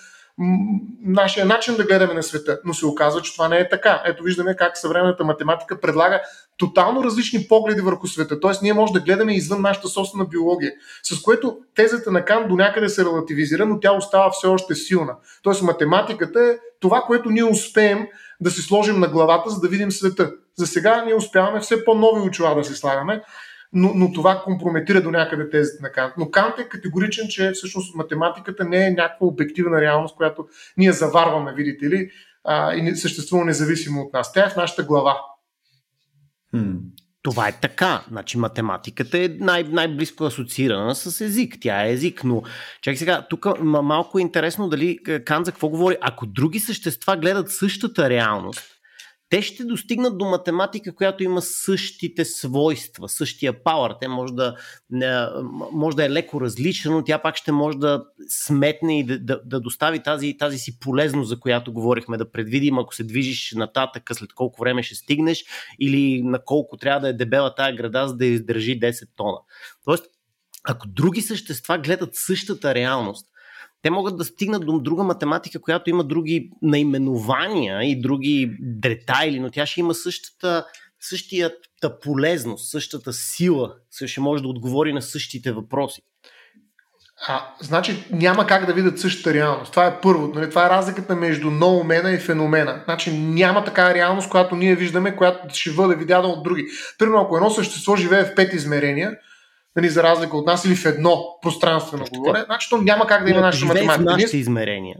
нашия начин да гледаме на света. Но се оказва, че това не е така. Ето виждаме как съвременната математика предлага тотално различни погледи върху света. Тоест ние можем да гледаме извън нашата собствена биология, с което тезата на Кан до някъде се релативизира, но тя остава все още силна. Тоест математиката е това, което ние успеем да си сложим на главата, за да видим света. За сега ние успяваме все по-нови очила да си слагаме, но, но това компрометира до някъде тезите на Кант. Но Кант е категоричен, че всъщност математиката не е някаква обективна реалност, която ние заварваме, видите ли, а, и съществува независимо от нас. Тя е в нашата глава. Hmm. Това е така. Значи математиката е най- най-близко асоциирана с език. Тя е език, но чакай сега, тук малко е интересно дали Кант за какво говори. Ако други същества гледат същата реалност, те ще достигнат до математика, която има същите свойства, същия power. Те може да, може да е леко различна, но тя пак ще може да сметне и да, да, да достави тази, тази си полезност, за която говорихме, да предвидим ако се движиш нататък, след колко време ще стигнеш или на колко трябва да е дебела тая града, за да издържи 10 тона. Тоест, ако други същества гледат същата реалност, те могат да стигнат до друга математика, която има други наименования и други детайли, но тя ще има същата, същията полезност, същата сила, ще може да отговори на същите въпроси. А, значи няма как да видят същата реалност. Това е първо. Нали? Това е разликата между ноумена и феномена. Значи няма такава реалност, която ние виждаме, която ще бъде видяна от други. Примерно, ако едно същество живее в пет измерения, нали, за разлика от нас, или в едно пространствено говоря, значи то няма как да има нашата математика. в нашите измерения.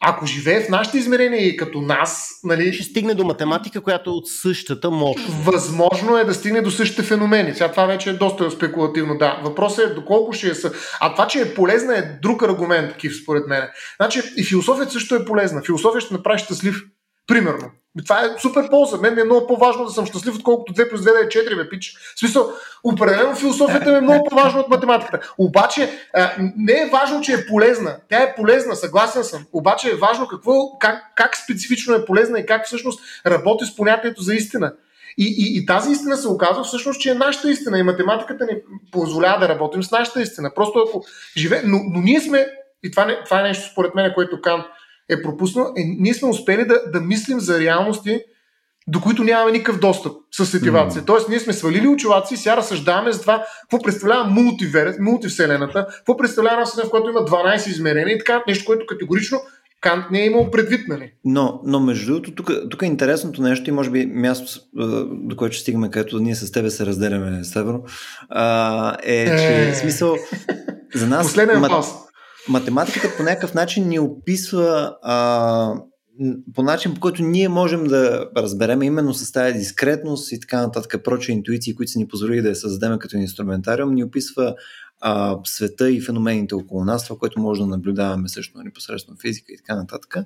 Ако живее в нашите измерения и като нас, нали... Ще стигне до математика, която е от същата мощ. Възможно е да стигне до същите феномени. Сега това вече е доста спекулативно, да. Въпросът е доколко ще е... Съ... А това, че е полезна е друг аргумент, Кив, според мен. Значи и философията също е полезна. Философия ще направи щастлив. Примерно. Това е супер полза. Мен ми е много по-важно да съм щастлив, отколкото 2 плюс 2 да е 4, бе, пич. В смисъл, определено философията ми е много по-важна от математиката. Обаче, не е важно, че е полезна. Тя е полезна, съгласен съм. Обаче е важно какво, как, как специфично е полезна и как всъщност работи с понятието за истина. И, и, и тази истина се оказва всъщност, че е нашата истина и математиката ни позволява да работим с нашата истина. Просто ако живе... Но, но ние сме, и това, не, това е нещо според мен, което Кант е пропуснал, е, ние сме успели да, да мислим за реалности, до които нямаме никакъв достъп с сетивация. Mm-hmm. Тоест, ние сме свалили очилаци и сега разсъждаваме за това какво представлява мултивер, мултивселената, какво представлява вселена, в която има 12 измерения и така, нещо, което категорично Кант не е имал предвид, нали? Но, но между другото, тук, тук е интересното нещо и може би място, до което ще стигаме, където ние с тебе се разделяме, Северо, е, че е... смисъл за нас... Последен мат, математиката по някакъв начин ни описва а, по начин, по който ние можем да разберем именно с тази дискретност и така нататък, проче интуиции, които са ни позволили да я създадем като инструментариум, ни описва а, света и феномените около нас, това, което може да наблюдаваме също непосредствено физика и така нататък,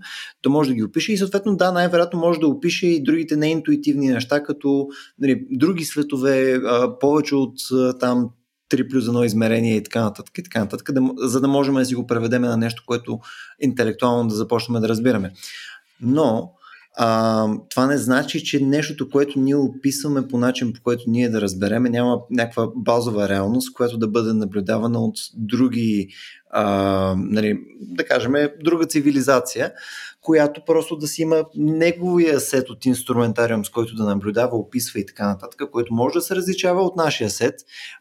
то може да ги опише и съответно да, най-вероятно може да опише и другите неинтуитивни неща, като нали, други светове, а, повече от а, там 3 плюс 1 измерение и така нататък, и така нататък да, за да можем да си го преведем на нещо, което интелектуално да започнем да разбираме. Но а, това не значи, че нещото, което ние описваме по начин, по който ние да разбереме, няма някаква базова реалност, която да бъде наблюдавана от други, а, нали, да кажем, друга цивилизация, която просто да си има неговия сет от инструментариум, с който да наблюдава, описва и така нататък, който може да се различава от нашия сет,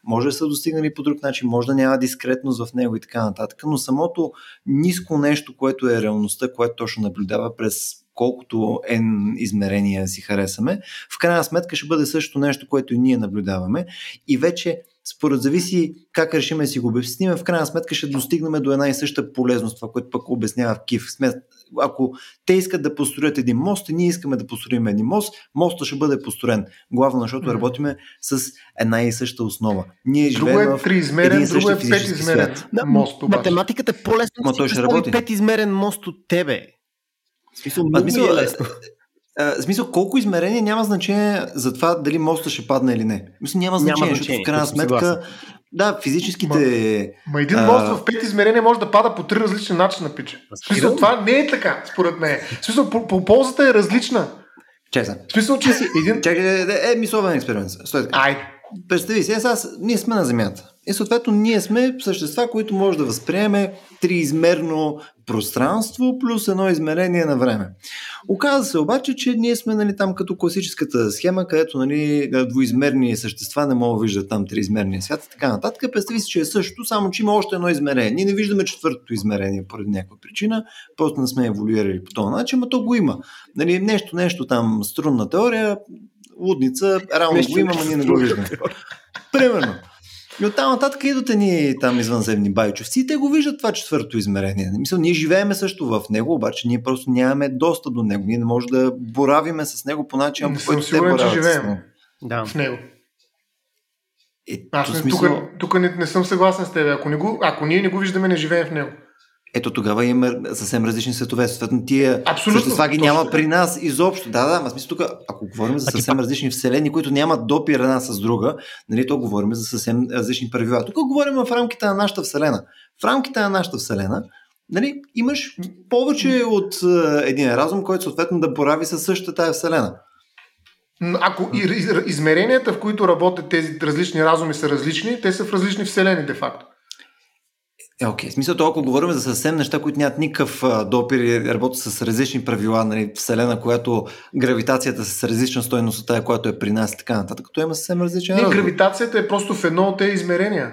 може да са достигнали по друг начин, може да няма дискретност в него и така нататък, но самото ниско нещо, което е реалността, което точно наблюдава през колкото N измерения си харесаме, в крайна сметка ще бъде също нещо, което и ние наблюдаваме и вече според зависи как решим да си го обясним, в крайна сметка ще достигнем до една и съща полезност, това, което пък обяснява в Кив. Ако те искат да построят един мост и ние искаме да построим един мост, мостът ще бъде построен. Главно, защото mm-hmm. работиме с една и съща основа. Ние живеем друго е триизмерен, друго е петизмерен мост. Математиката е по-лесно. Ма той ще работи. Петизмерен мост от тебе. Смисъл, а, смисъл, е лесно. В смисъл, колко измерения няма значение за това дали моста ще падне или не. Мисля, няма значение, няма значение защото в крайна сметка да, физическите... Ма, ма един мост а... в пет измерения може да пада по три различни начина, пича. В смисъл, това не е така, според мен. В смисъл, по, по ползата е различна. Честно. В смисъл, че си един... Чакай, е, е, е мисловен експеримент. Стой така. Ай. Представи си, сега ние сме на Земята. И съответно ние сме същества, които може да възприеме триизмерно пространство плюс едно измерение на време. Оказва се обаче, че ние сме нали, там като класическата схема, където нали, двоизмерни същества не могат да виждат там триизмерния свят и така нататък. Представи си, че е също, само че има още едно измерение. Ние не виждаме четвъртото измерение поради някаква причина, просто не сме еволюирали по този начин, но то го има. Нали, нещо, нещо там, струнна теория, лудница, реално го има, но ние не го виждаме. Примерно. И оттам нататък идват ни там извънземни байчовци и те го виждат това четвърто измерение. Мисля, ние живееме също в него, обаче ние просто нямаме доста до него. Ние не можем да боравиме с него по начин, по който те боравят живеем да. в него. Е, Аз не, смисъл... тук, тук не, не съм съгласен с теб. Ако, не го, ако ние не го виждаме, не живеем в него ето тогава има съвсем различни светове. Съответно, тия Абсолютно, същества ги няма при нас изобщо. Да, да, смисъл тук, ако говорим за съвсем а, различни вселени, които нямат допир една с друга, нали, то говорим за съвсем различни правила. Тук говорим в рамките на нашата вселена. В рамките на нашата вселена, нали, имаш повече от един разум, който съответно да порави със същата тази вселена. Ако измеренията, в които работят тези различни разуми са различни, те са в различни вселени, де-факто. Е, окей. Okay. Смисъл, толкова говорим за съвсем неща, които нямат никакъв допир и работят с различни правила, нали, Вселена, която гравитацията с различна стойност от тая, която е при нас и така нататък. То има съвсем различен Не, гравитацията е просто в едно от тези измерения.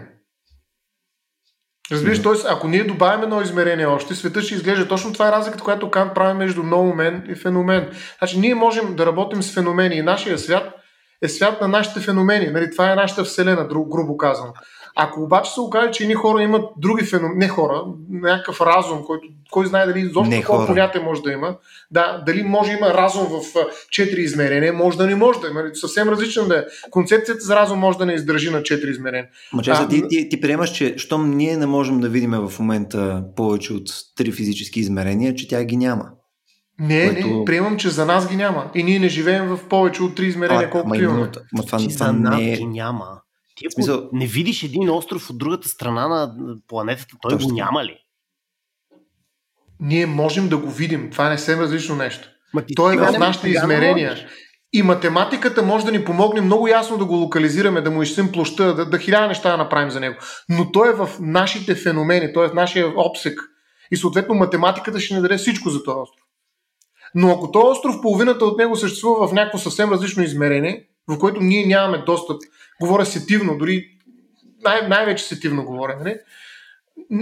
Разбираш, т.е. ако ние добавим едно измерение още, света ще изглежда точно това е разликата, която Кант прави между ноумен и феномен. Значи ние можем да работим с феномени и нашия свят е свят на нашите феномени. Нали, това е нашата вселена, грубо казано. Ако обаче се окаже, че едни хора имат други феномени, не хора, някакъв разум, който кой знае дали изобщо такова понятие може да има, да, дали може да има разум в четири измерения, може да не може да има. Съвсем различно да е. Концепцията за разум може да не издържи на четири измерения. Ма че, а, ти, ти, ти, приемаш, че щом ние не можем да видим в момента повече от три физически измерения, че тя ги няма. Не, което... не, приемам, че за нас ги няма. И ние не живеем в повече от три измерения, колкото имаме. Ма, това, това за нас не... Е- ги няма. Ти ако смисъл... не видиш един остров от другата страна на планетата, той Точно. го няма ли? Ние можем да го видим. Това не е съвсем различно нещо. Ма ти той е в нашите измерения. И математиката може да ни помогне много ясно да го локализираме, да му изчислим площа, да, да хиляда неща да направим за него. Но той е в нашите феномени, той е в нашия обсек. И съответно математиката ще ни даде всичко за този остров. Но ако този остров, половината от него съществува в някакво съвсем различно измерение, в което ние нямаме достъп, говоря сетивно, дори най- най-вече сетивно говоря, нали?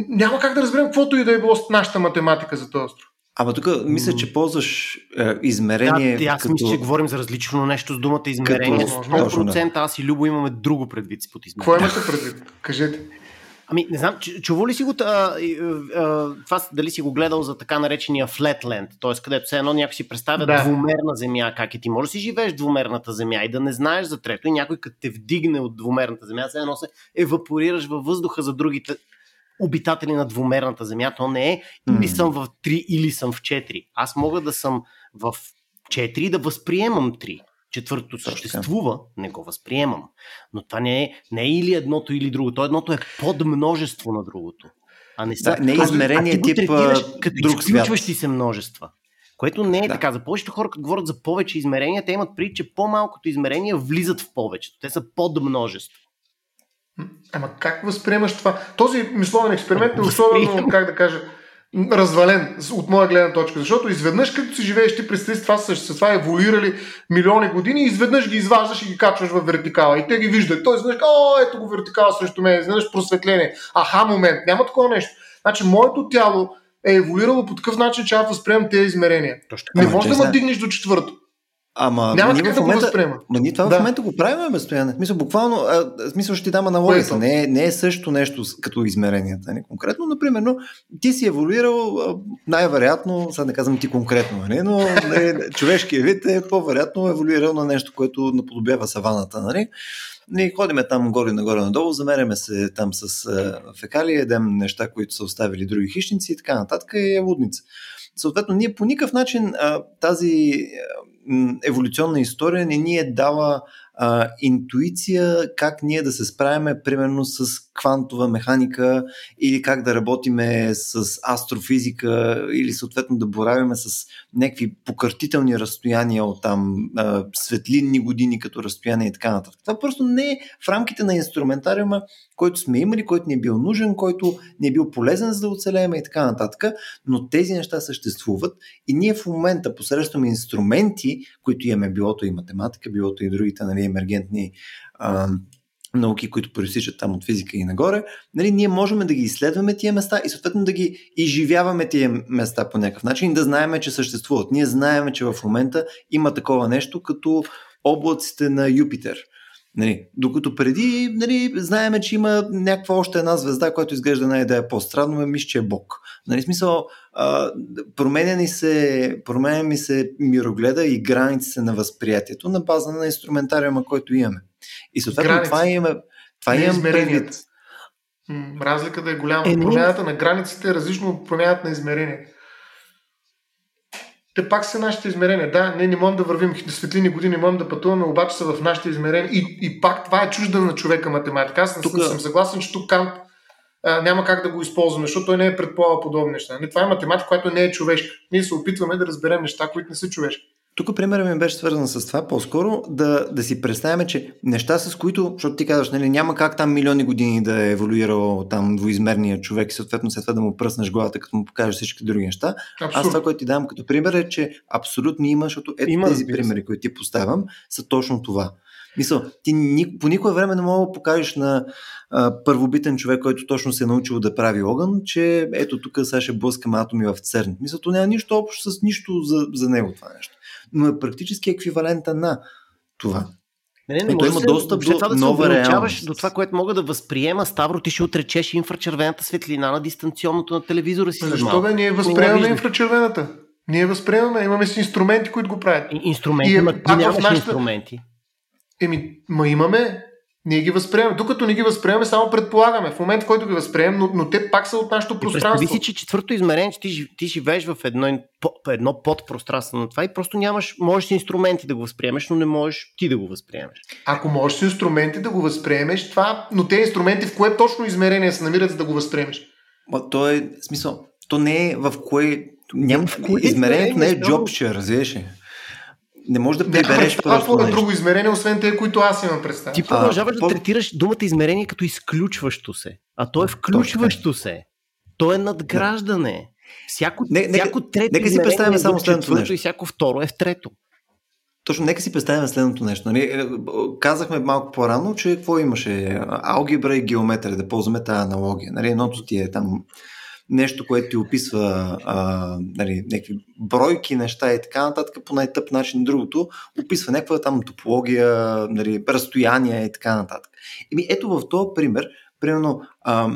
няма как да разберем каквото и да е било нашата математика за този остров. Ама тук мисля, че ползваш е, измерение. Да, аз като... мисля, че говорим за различно нещо с думата измерение. Като... 100% да. аз и Любо имаме друго предвид под измерение. Какво имате предвид? Кажете. Ами, не знам, чува ли си го а, а, това, дали си го гледал за така наречения flatland, т.е. където се едно някой си представя да. двумерна земя, как е ти можеш да си живееш двумерната земя и да не знаеш за трето и някой като те вдигне от двумерната земя, се едно се евапорираш във въздуха за другите обитатели на двумерната земя. То не е или съм в 3, или съм в 4. Аз мога да съм в 4 и да възприемам 3. Четвъртото съществува, не го възприемам. Но това не е, не е или едното, или другото. Едното е подмножество на другото. А не, са, да, не е измерение тип като друг изключващи се множества. Което не е да. така. За повечето хора, като говорят за повече измерения, те имат при, че по-малкото измерения влизат в повечето. Те са подмножество. Ама как възприемаш това? Този мисловен експеримент е особено, как да кажа, развален от моя гледна точка. Защото изведнъж, като си живееш ти през това същества, еволюирали милиони години, изведнъж ги изваждаш и ги качваш в вертикала. И те ги виждат. Той изведнъж, о, ето го вертикала срещу мен, изведнъж просветление. Аха, момент. Няма такова нещо. Значи, моето тяло е еволюирало по такъв начин, че аз възприемам тези измерения. Точно. Не можеш да ме дигнеш до четвърто. Ама Няма ние в момента, да го възприема. Ма ние това да. в момента го правим, бе, стояне. Мисля, буквално, а, смисъл ще ти дам аналогията. Не, е, не е също нещо като измеренията. Не? Конкретно, например, но ти си еволюирал най-вероятно, сега не казвам ти конкретно, не? но не, човешкият вид е по-вероятно еволюирал на нещо, което наподобява саваната. Нали? Ние ходиме там горе нагоре надолу, замеряме се там с а, фекали, едем неща, които са оставили други хищници и така нататък и е лудница. Съответно, ние по никакъв начин а, тази еволюционна история не ни е дала а, интуиция как ние да се справяме примерно с квантова механика или как да работиме с астрофизика или съответно да боравиме с някакви покъртителни разстояния от там а, светлинни години като разстояние и така нататък. Това просто не е в рамките на инструментариума, който сме имали, който ни е бил нужен, който ни е бил полезен за да оцелеем и така нататък, но тези неща съществуват и ние в момента посредством инструменти, които имаме, билото и математика, билото и другите нали, емергентни а, науки, които проистичат там от физика и нагоре, нали, ние можем да ги изследваме тия места и съответно да ги изживяваме тия места по някакъв начин и да знаем, че съществуват. Ние знаем, че в момента има такова нещо като облаците на Юпитер. Нали, докато преди нали, знаеме, че има някаква още една звезда, която изглежда една идея по-странно, ме мисля, че е Бог. Нали, смисъл, а, променя, ни се, променя ми се мирогледа и границите на възприятието на база на инструментариума, който имаме. И съответно това имаме, това имам предвид. Разликата е голяма. Е, промяната на границите е различно от промяната на измерението те пак са нашите измерения. Да, не, не можем да вървим светлини години, не можем да пътуваме, обаче са в нашите измерения. И, и пак това е чужда на човека математика. Аз тук... съм съгласен, че тук Кант а, няма как да го използваме, защото той не е предполагал подобни неща. Не, това е математика, която не е човешка. Ние се опитваме да разберем неща, които не са човешки. Тук примерът ми беше свързан с това, по-скоро да, да си представяме, че неща с които, защото ти казваш, нали, няма как там милиони години да е еволюирал там двоизмерният човек и съответно след това да му пръснеш главата, като му покажеш всички други неща. Абсурд. Аз това, което ти давам като пример е, че абсолютно има, защото ето има, тези примери, които ти поставям, са точно това. Мисъл, ти ни, по никое време не мога да покажеш на а, първобитен човек, който точно се е научил да прави огън, че ето тук сега ще блъскаме атоми в ЦЕРН. Мисля, то няма нищо общо с нищо за, за него това нещо но е практически еквивалента на това. Не, не, не той има достъп до това да нова реалност. До това, което мога да възприема, Ставро, ти ще отречеш инфрачервената светлина на дистанционното на телевизора си. Защо бе? Ние възприемаме инфрачервената. Ние възприемаме, имаме си инструменти, които го правят. инструменти, и, ма, ти нямаш нашата... инструменти. Еми, ма имаме. Ние ги възприемаме. Докато не ги възприемаме, само предполагаме. В момент, в който ги възприемем, но, но те пак са от нашето пространство. Представи си, че четвърто измерение, че ти, ти живееш в едно, едно подпространство на това и просто нямаш, можеш с инструменти да го възприемеш, но не можеш ти да го възприемеш. Ако можеш с инструменти да го възприемеш, това, но те инструменти в кое точно измерение се намират, за да го възприемеш? Ма, то е, смисъл, то не е в кое, няма в кое измерението не е job share, разбираш не можеш да прибереш просто нещо. друго измерение, освен те, които аз имам представа. Ти продължаваш да третираш думата измерение като изключващо се. А то е включващо се. То е надграждане. Всяко, не, всяко трето нека си представим само следното нещо. и всяко второ е в трето. Точно, нека си представим следното нещо. Нали? Е, казахме малко по-рано, че какво имаше? Алгебра и геометрия, да ползваме тази аналогия. Нали? Едното ти е там нещо, което ти описва а, нали, някакви бройки, неща и така нататък по най-тъп начин. Другото описва някаква там топология, нали, разстояние и така нататък. Еми ето в този пример, примерно, а,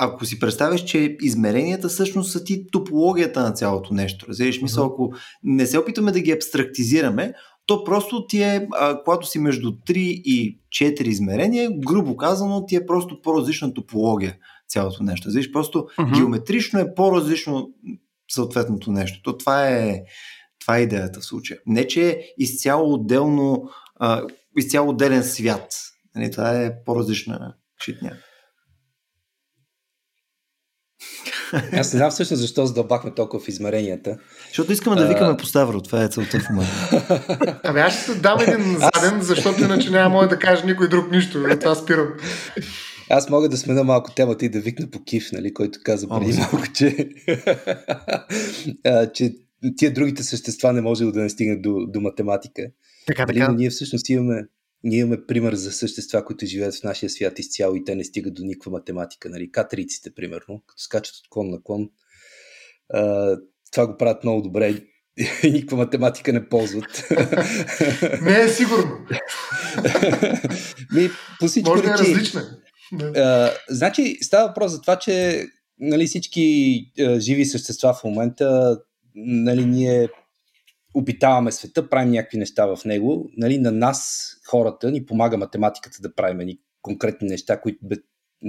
ако си представиш, че измеренията всъщност са ти топологията на цялото нещо. Разбираш, мисъл, ако не се опитваме да ги абстрактизираме, то просто ти е, а, когато си между 3 и 4 измерения, грубо казано, ти е просто по-различна топология цялото нещо. Виж, просто uh-huh. геометрично е по-различно съответното нещо. То това е, това е идеята в случая. Не, че е изцяло отделно, а, изцяло отделен свят. Нали, това е по-различна шитня. Аз не знам всъщност защо задълбахме толкова в измеренията. Защото искаме да викаме по Ставро, това е целта в момента. [laughs] Ами аз ще дам един заден, защото иначе няма може да каже никой друг нищо. Това спирам. Аз мога да смена малко темата и да викна по Кив, нали, който каза преди О, малко, че, [laughs] а, че тия другите същества не може да не стигнат до, до математика. Така, нали, така. ние всъщност имаме, ние имаме пример за същества, които живеят в нашия свят изцяло и те не стигат до никаква математика. Нали? Катериците, примерно, като скачат от клон на клон. А, това го правят много добре и [laughs] никаква математика не ползват. Не е сигурно. [laughs] Ми, по всички Може да е различна. А, значи става въпрос за това, че нали, всички а, живи същества в момента, нали, ние опитаваме света, правим някакви неща в него. Нали, на нас, хората, ни помага математиката да правим ни конкретни неща, които без,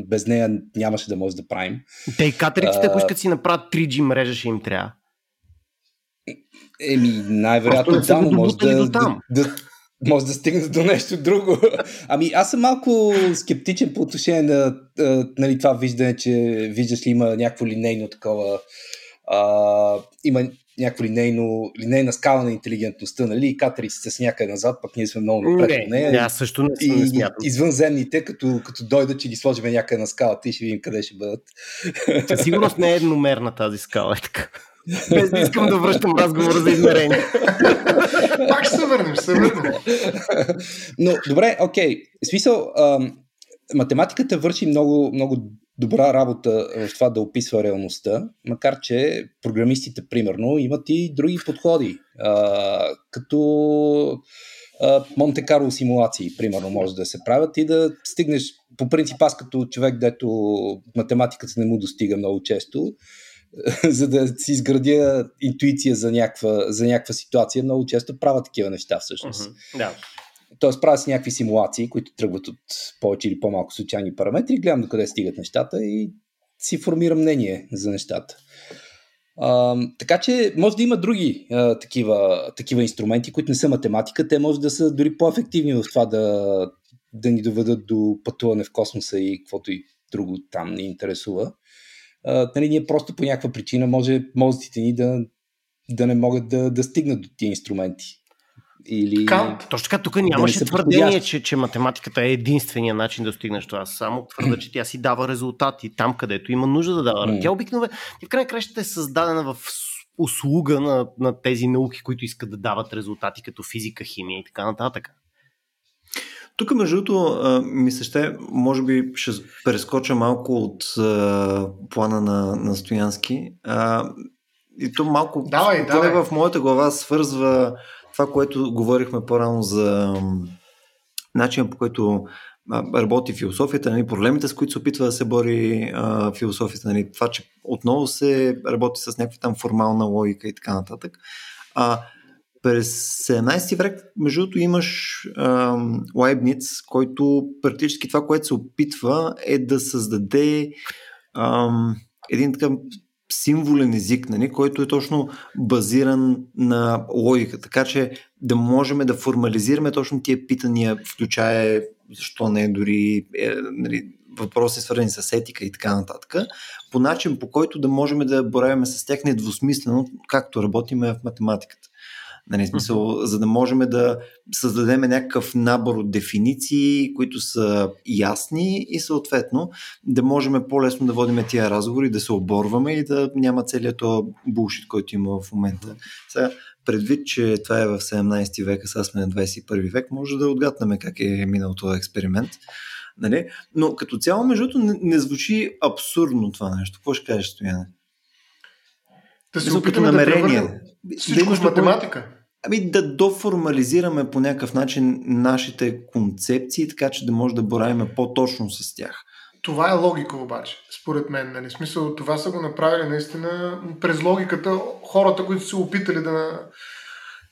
без нея нямаше да може да правим. Те и катериците, ако искат си направят 3G мрежа, ще им трябва. Еми, най-вероятно да, но може да, да, да, може да стигне до нещо друго. [laughs] Ами аз съм малко скептичен по отношение на нали, това виждане, че виждаш ли има някакво линейно такова а, има някакво линейно, линейна скала на интелигентността, нали? И катериците с някъде назад, пък ние сме много напред не. Не, аз също не, и, не смятам. Извънземните, като, като дойдат, че ги сложим някъде на скалата и ще видим къде ще бъдат. Със сигурност не е едномерна тази скала, е така. Без да искам да връщам разговора за измерение. Пак ще се върнем, ще се върнем. Но, добре, окей. В смисъл, ам, математиката върши много, много добра работа в това да описва реалността, макар че програмистите, примерно, имат и други подходи. А, като Монте Карло симулации, примерно, може да се правят и да стигнеш, по принцип аз като човек, дето математиката не му достига много често, [laughs] за да си изградя интуиция за някаква, за някаква ситуация, много често правят такива неща всъщност. Uh-huh. Да. Тоест правят си някакви симулации, които тръгват от повече или по-малко случайни параметри, гледам до къде стигат нещата и си формирам мнение за нещата. А, така че може да има други а, такива, такива инструменти, които не са математика, те може да са дори по-ефективни в това да, да ни доведат до пътуване в космоса и каквото и друго там ни интересува а, нали, ние просто по някаква причина може мозъците ни да, да не могат да, да стигнат до тези инструменти. Или... Така, точно така, тук нямаше да твърдение, че, че математиката е единствения начин да стигнеш това. Само твърда, че тя си дава резултати там, където има нужда да дава. Mm. Тя обикновено в крайна кращата е създадена в услуга на, на тези науки, които искат да дават резултати като физика, химия и така нататък. Тук, между другото, ми се ще, може би ще прескоча малко от а, плана на, на Стоянски. А, и то малко давай, давай. в моята глава свързва това, което говорихме по-рано за начина по който работи философията, нали, проблемите, с които се опитва да се бори а, философията, нали, това, че отново се работи с някаква там формална логика и така нататък. А, през 17 век, между другото, имаш Лайбниц, който практически това, което се опитва е да създаде ам, един такъв символен език, нали, който е точно базиран на логика, така че да можем да формализираме точно тия питания, включая защо не дори е, нали, въпроси свързани с етика и така нататък, по начин по който да можем да боравим с тях недвусмислено, както работиме в математиката. Нали, смисъл, за да можем да създадем някакъв набор от дефиниции, които са ясни и съответно да можем по-лесно да водим тия разговори, да се оборваме и да няма целият то булшит, който има в момента. Сега, предвид, че това е в 17 век, а сега сме на 21 век, може да отгаднем как е минал този експеримент. Нали? Но като цяло, между не, не звучи абсурдно това нещо. Какво ще кажеш, Стояне? Да се опитаме да превърнем всичко да в математика. Ами да доформализираме по някакъв начин нашите концепции, така че да може да боравим по-точно с тях. Това е логика обаче, според мен. Нали? Смисъл, това са го направили наистина през логиката. Хората, които са опитали да,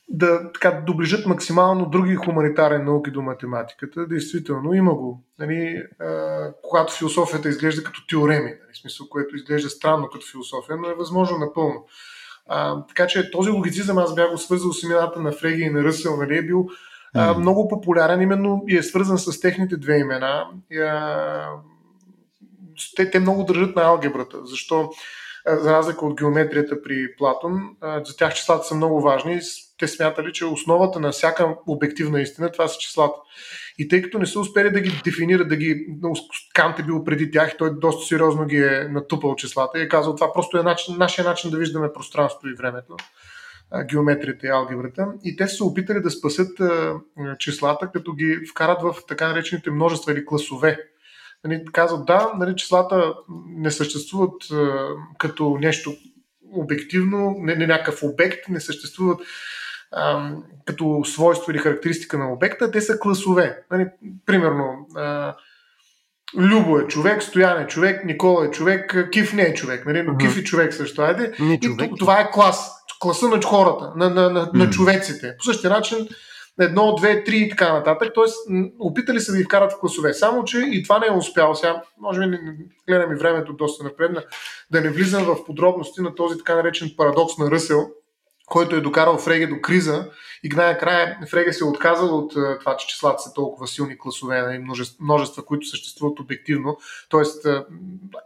да така, доближат максимално други хуманитарни науки до математиката, действително има го. Нали, а, когато философията изглежда като теореми, нали, смисъл, което изглежда странно като философия, но е възможно напълно. А, така че този логицизъм аз бях го свързал с имената на Фреги и на Ръсъл, нали, е бил а, много популярен именно и е свързан с техните две имена. И, а, те, те много държат на алгебрата. Защо? За разлика от геометрията при Платон, за тях числата са много важни. Те смятали, че основата на всяка обективна истина това са числата. И тъй като не са успели да ги дефинират, да ги. Кант е бил преди тях, той доста сериозно ги е натупал числата и е казал, това просто е начин, нашия начин да виждаме пространството и времето геометрията и алгебрата. И те са се опитали да спасят числата, като ги вкарат в така наречените множества или класове. Нали, казват, да, нали, числата не съществуват като нещо обективно, не, не някакъв обект, не съществуват като свойство или характеристика на обекта, те са класове. Нали, примерно, а, Любо е човек, Стоян е човек, Никола е човек, Кив не е човек, нали? но Кив е човек също. Айде. Не човек. И това е клас. Класа на хората, на, на, на, на човеците. По същия начин едно, две, три и така нататък. Тоест, опитали се да ги вкарат в класове. Само, че и това не е успяло. Сега, може би, гледам и времето доста напредна, да не влизам в подробности на този така наречен парадокс на Ръсел, който е докарал Фреге до криза и най-накрая Фреге се е отказал от е, това, че числата са толкова силни класове, нали, множества, множества, които съществуват обективно, т.е.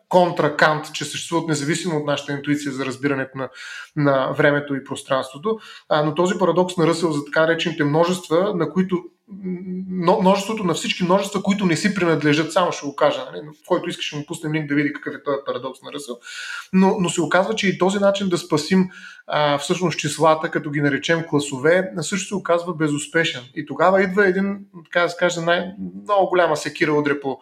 контра Кант, че съществуват независимо от нашата интуиция за разбирането на, на времето и пространството. А, но този парадокс на Ръсел за така наречените множества, на които множеството на всички множества, които не си принадлежат, само ще го кажа, нали? който искаш ще му пуснем линк да види какъв е този парадокс на Ръсъл, но, но се оказва, че и този начин да спасим а, всъщност числата, като ги наречем класове, също се оказва безуспешен. И тогава идва един, така да се каже, най- много голяма секира удре по,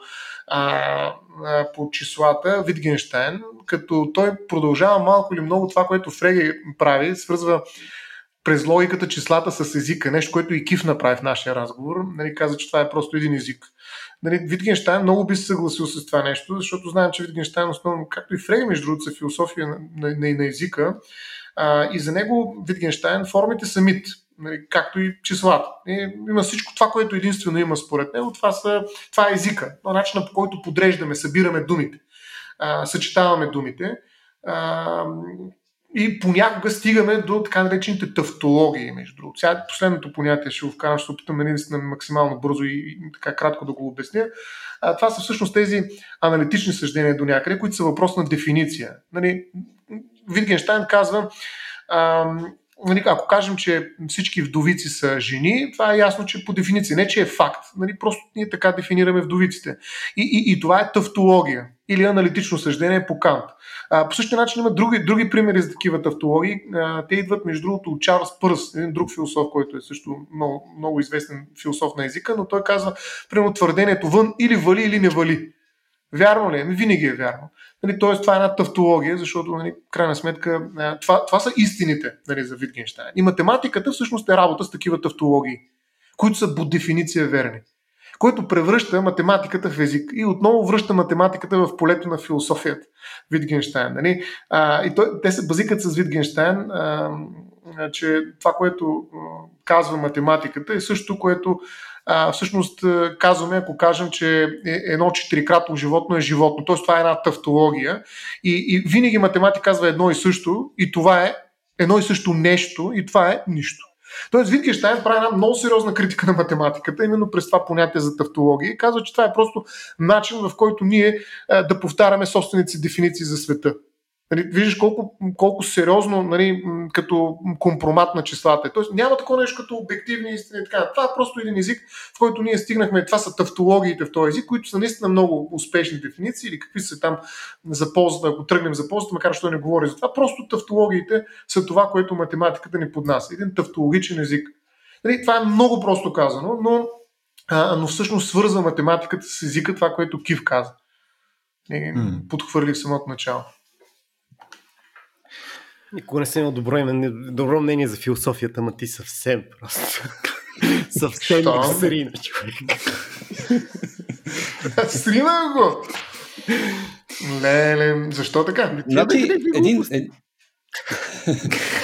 а, а, по числата, Витгенштайн, като той продължава малко или много това, което Фреге прави, свързва през логиката числата с езика, нещо, което и Кив направи в нашия разговор, нали, каза, че това е просто един език. Нали, Витгенштайн много би се съгласил с това нещо, защото знаем, че Витгенштайн основно, както и Фреге, между другото, са философия на, на, на, на езика, а, и за него Витгенштайн формите са мит, нали, както и числата. И има всичко това, което единствено има според него, това, са, това е езика, начинът по който подреждаме, събираме думите, а, съчетаваме думите. А, и понякога стигаме до така наречените тавтологии, между другото. Сега последното понятие ще го вкарам, ще опитам нали, наистина максимално бързо и, и така кратко да го обясня. А, това са всъщност тези аналитични съждения до някъде, които са въпрос на дефиниция. Нали, Витгенштайн казва, а, нали, ако кажем, че всички вдовици са жени, това е ясно, че по дефиниция, не че е факт, нали, просто ние така дефинираме вдовиците. И, и, и това е тавтология или аналитично съждение по Кант. А, по същия начин има други, други примери за такива тавтологии. А, те идват, между другото, от Чарлз Пърс, един друг философ, който е също много, много известен философ на езика, но той казва, примерно, твърдението вън или вали, или не вали. Вярно ли е? Винаги е вярно. Нали, Тоест, това е една тавтология, защото, нали, крайна сметка, това, това са истините нали, за Витгенштайн. И математиката всъщност е работа с такива тавтологии, които са по дефиниция верни който превръща математиката в език и отново връща математиката в полето на философията. Витгенштайн. Нали? А, и той, те се базикат с Витгенштайн. А, че това, което казва математиката е също, което а, всъщност казваме, ако кажем, че е, едно четирикратно животно е животно. Тоест това е една тавтология и, и винаги математика казва едно и също и това е едно и също нещо и това е нищо. Тоест Витгенштайн прави една много сериозна критика на математиката, именно през това понятие за тавтология и казва, че това е просто начин, в който ние да повтаряме собствените си дефиниции за света. Нали, виждаш колко, колко сериозно нали, като компромат на числата. Тоест няма такова нещо като обективни истини. Така. Това е просто един език, в който ние стигнахме. Това са тавтологиите в този език, които са наистина много успешни дефиниции или какви са там за ползата, ако тръгнем за ползата, макар той не говори за това. Просто тавтологиите са това, което математиката ни поднася. Един тавтологичен език. Нали, това е много просто казано, но, а, но всъщност свързва математиката с езика, това, което Кив каза. Mm. Подхвърли в самото начало. Никога не съм имал добро, име, добро мнение за философията, ма ти съвсем просто. [laughs] съвсем срина, човек. [laughs] срина го! Леле, защо така? Значи, един, е... [laughs]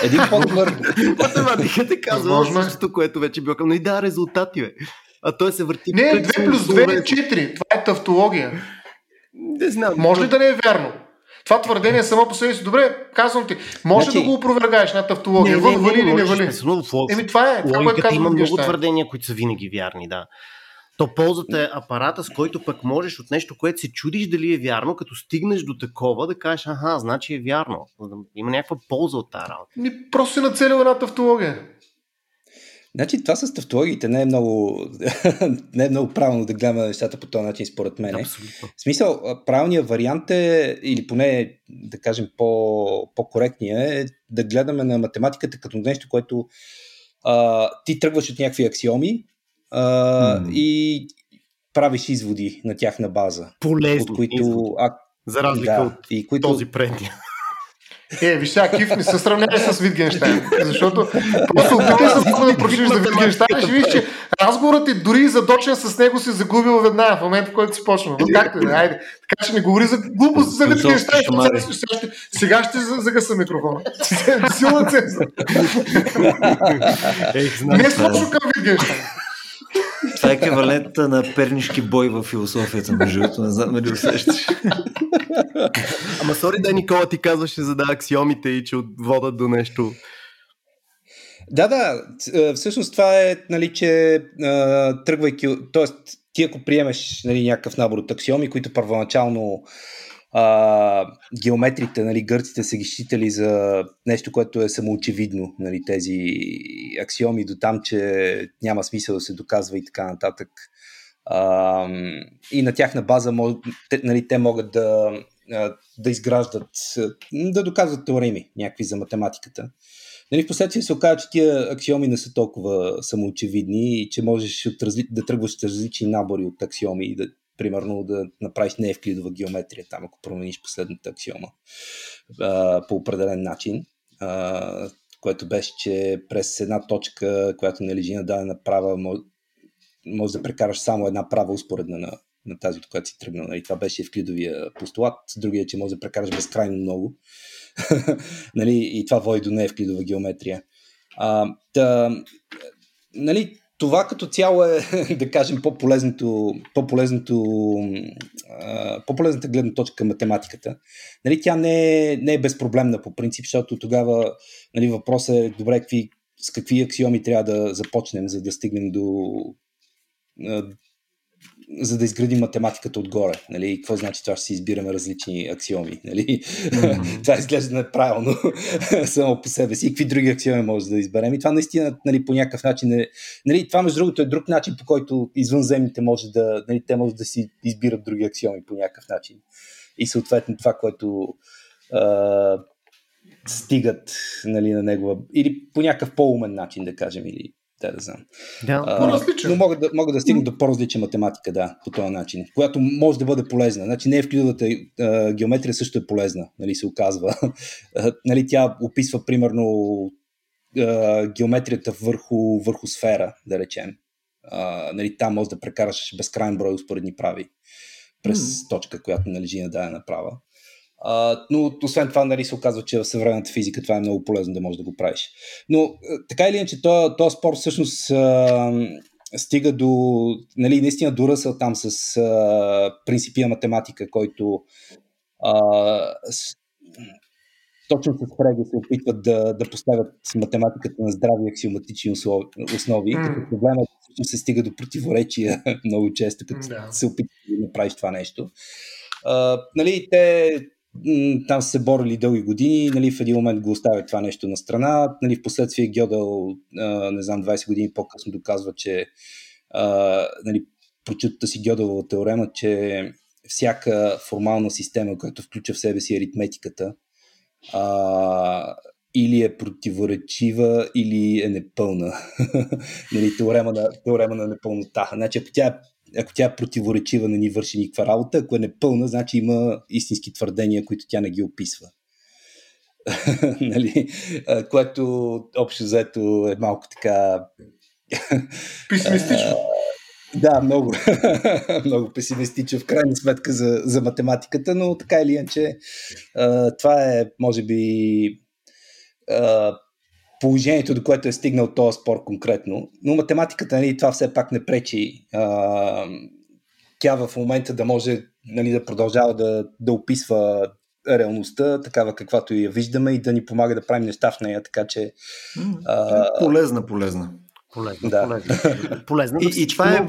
един по-добър... Математиката казва същото, което вече било към. Но и да, резултати, бе. А той се върти... Не, 2 плюс 2 е 4. Това е тавтология. Не знам. Може ли да не е вярно? Това твърдение само по себе си. Добре, казвам ти. Може значи... да го опровергаеш на тавтология. Не, не, вали или не вали. Еми, това е. Това, което има много твърдения, които са винаги вярни, да. То ползата е апарата, с който пък можеш от нещо, което се чудиш дали е вярно, като стигнеш до такова, да кажеш, аха, значи е вярно. Има някаква полза от тази работа. Ми, просто си нацелил една тавтология. Значи това с тавтологиите не е много, [laughs] не е много правилно да гледаме нещата по този начин, според мен. Абсолютно. В смисъл, правилният вариант е, или поне да кажем по, по-коректния е да гледаме на математиката като нещо, което а, ти тръгваш от някакви аксиоми а, mm. и правиш изводи на тяхна база. Полезни от които, а, За разлика да, от и които, този предния. Е, виж сега, Кив не се сравнява с Витгенштайн, защото просто опитай се да прочиш за Витгенштайн и ще видиш, че разговорът е дори задочен с него си загубил веднага в момента, в който си почва. Но както е, айде. Така че не говори за глупост за Витгенштайн. Сега ще загаса микрофона. [laughs] Силна ценза. Не е сложно към Витгенштайн. Това е еквивалента на пернишки бой в философията, между другото. Не знам дали усещаш. Ама сори да Никола ти казваше за да аксиомите и че водат до нещо. Да, да. Всъщност това е, нали, че тръгвайки, т.е. ти ако приемеш нали, някакъв набор от аксиоми, които първоначално а, геометрите, нали, гърците са ги считали за нещо, което е самоочевидно, нали, тези аксиоми до там, че няма смисъл да се доказва и така нататък. А, и на тяхна база те, нали, те могат да, да изграждат, да доказват теореми някакви за математиката. Нали, в последствие се оказа, че тия аксиоми не са толкова самоочевидни и че можеш от разли... да тръгваш с различни набори от аксиоми и да примерно да направиш неевклидова геометрия, там ако промениш последната аксиома а, по определен начин, а, което беше, че през една точка, която не лежи на дадена права, може, може да прекараш само една права успоредна на, на тази, от която си тръгнал. И това беше евклидовия постулат. Другия, че може да прекараш безкрайно много. [laughs] нали, и това води до неевклидова геометрия. А, да, нали, това като цяло е, [laughs] да кажем, по-полезното, по-полезното, по-полезната гледна точка към математиката. Нали, тя не е, не е безпроблемна по принцип, защото тогава нали, въпросът е добре какви, с какви аксиоми трябва да започнем, за да стигнем до, за да изградим математиката отгоре. Нали? Какво значи това, ще си избираме различни аксиоми? Нали? Mm-hmm. [laughs] това изглежда неправилно [laughs] само по себе си. И какви други аксиоми може да изберем? И това наистина нали, по някакъв начин е... Нали, това между другото е друг начин, по който извънземните може да, нали, те може да си избират други аксиоми по някакъв начин. И съответно това, което а, стигат нали, на негова... Или по някакъв по-умен начин, да кажем, или да, да знам. Да, а, но могат да, могат да стигнат до по-различна математика, да, по този начин, която може да бъде полезна. Значи не е вклидовата геометрия също е полезна, нали, се оказва. нали, тя описва примерно геометрията върху, върху сфера, да речем. А, нали, там може да прекараш безкрайен брой успоредни прави през mm. точка, която належи на дадена права. А, но освен това, нали, се оказва, че в съвременната физика това е много полезно да можеш да го правиш. Но така или иначе, този спорт всъщност а, стига до, нали, наистина до ръсъл там с а, принципия математика, който а, с, точно с Фреги се опитват да, да поставят математиката на здрави аксиоматични основи, mm. като проблема е, се стига до противоречия [laughs] много често, като да. се опитват да направиш това нещо. А, нали, те там се борили дълги години, нали, в един момент го оставят това нещо на страна, нали, в последствие Гьодел, не знам, 20 години по-късно доказва, че а, нали, прочутата си Гьоделова теорема, че всяка формална система, която включва в себе си аритметиката, а, или е противоречива, или е непълна. [laughs] нали, теорема, на, теорема на непълнота. Значи, ако тя, ако тя е противоречива, не ни върши никаква работа, ако е непълна, значи има истински твърдения, които тя не ги описва. [laughs] нали, което общо взето е малко така [laughs] Песимистично. Да, много. [laughs] много песимистично в крайна сметка за, за математиката, но така или иначе това е, може би, положението, до което е стигнал този спор конкретно. Но математиката, нали, това все пак не пречи тя в момента да може нали, да продължава да, да описва реалността, такава каквато я виждаме и да ни помага да правим неща в нея, така че... А... Полезна, полезна. Полезно, да. полезно. полезно и, и това е...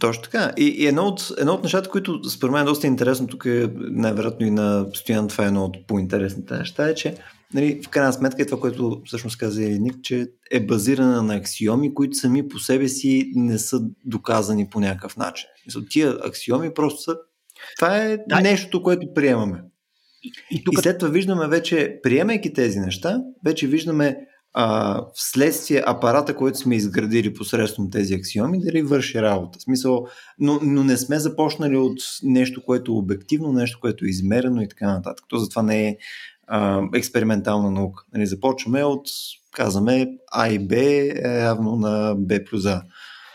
Точно така. И, и едно, от, едно от нещата, които според мен е доста интересно, тук е най-вероятно и на Стоян, това е едно от по-интересните неща, е, че нали, в крайна сметка е това, което всъщност каза Ник, че е базирана на аксиоми, които сами по себе си не са доказани по някакъв начин. Тия аксиоми просто са това е да. нещото, което приемаме. И, и, тук... и след това виждаме вече, приемайки тези неща, вече виждаме а, вследствие апарата, който сме изградили посредством тези аксиоми, дали върши работа. Смисъл, но, но не сме започнали от нещо, което е обективно, нещо, което е измерено и така нататък. То затова не е а, експериментална наука. Нали, започваме от, казваме, А и Б е равно на Б плюс А.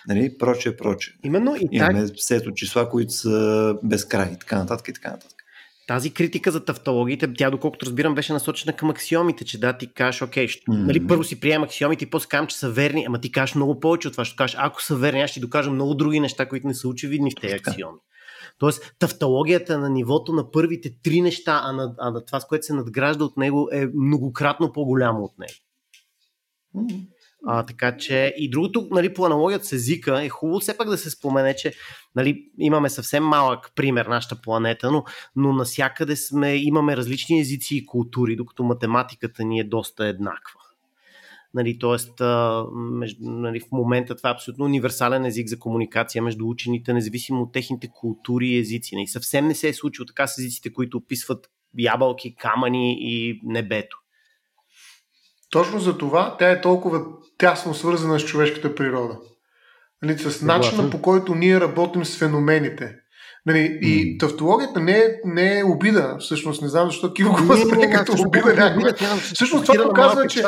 Нали, проче, проче. Именно и Имаме так... сет от числа, които са безкрай така нататък и така нататък. Тази критика за тавтологиите, тя доколкото разбирам беше насочена към аксиомите, че да, ти кажеш, окей, ще, mm-hmm. нали, първо си приемам аксиомите и после казвам, че са верни, ама ти кажеш много повече от това, ще кажеш, ако са верни, аз ще ти докажа много други неща, които не са очевидни в тези аксиоми. Тоест, тавтологията на нивото на първите три неща, а на, а на това, с което се надгражда от него, е многократно по-голямо от него. А, така че и другото, нали, по аналогията с езика, е хубаво все пак да се спомене, че нали, имаме съвсем малък пример нашата планета, но, но насякъде сме, имаме различни езици и култури, докато математиката ни е доста еднаква. Нали, тоест, между, нали, в момента това е абсолютно универсален език за комуникация между учените, независимо от техните култури и езици. Нали, съвсем не се е случило така с езиците, които описват ябълки, камъни и небето. Точно за това тя е толкова тясно свързана с човешката природа. Нали, с начина по който ние работим с феномените. Нали, и тавтологията не е, не е обида, всъщност не знам защо Киво го възприе като обида някога. Всъщност това показва, че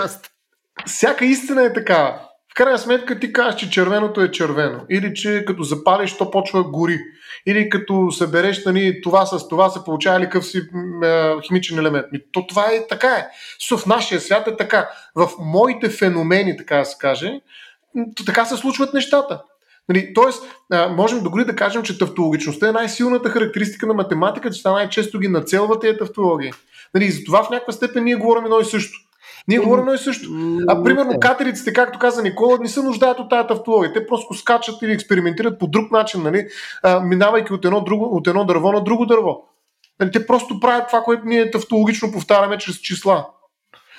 всяка истина е такава. В крайна сметка ти кажеш, че червеното е червено. Или че като запалиш, то почва гори. Или като събереш нали, това с това се получава ли къв си е, химичен елемент. То това е така е. Со в нашия свят е така. В моите феномени, така да се каже, така се случват нещата. Нали, тоест, можем дори да кажем, че тавтологичността е най-силната характеристика на математиката, че най-често ги нацелва тези тавтологии. Нали, затова в някаква степен ние говорим едно и също. Ние говорим и също. А примерно катериците, както каза Никола, не се нуждаят от тази тавтология. Те просто скачат или експериментират по друг начин, нали? а, минавайки от едно, друго, от едно дърво на друго дърво. Нали, те просто правят това, което ние тавтологично повтаряме чрез числа.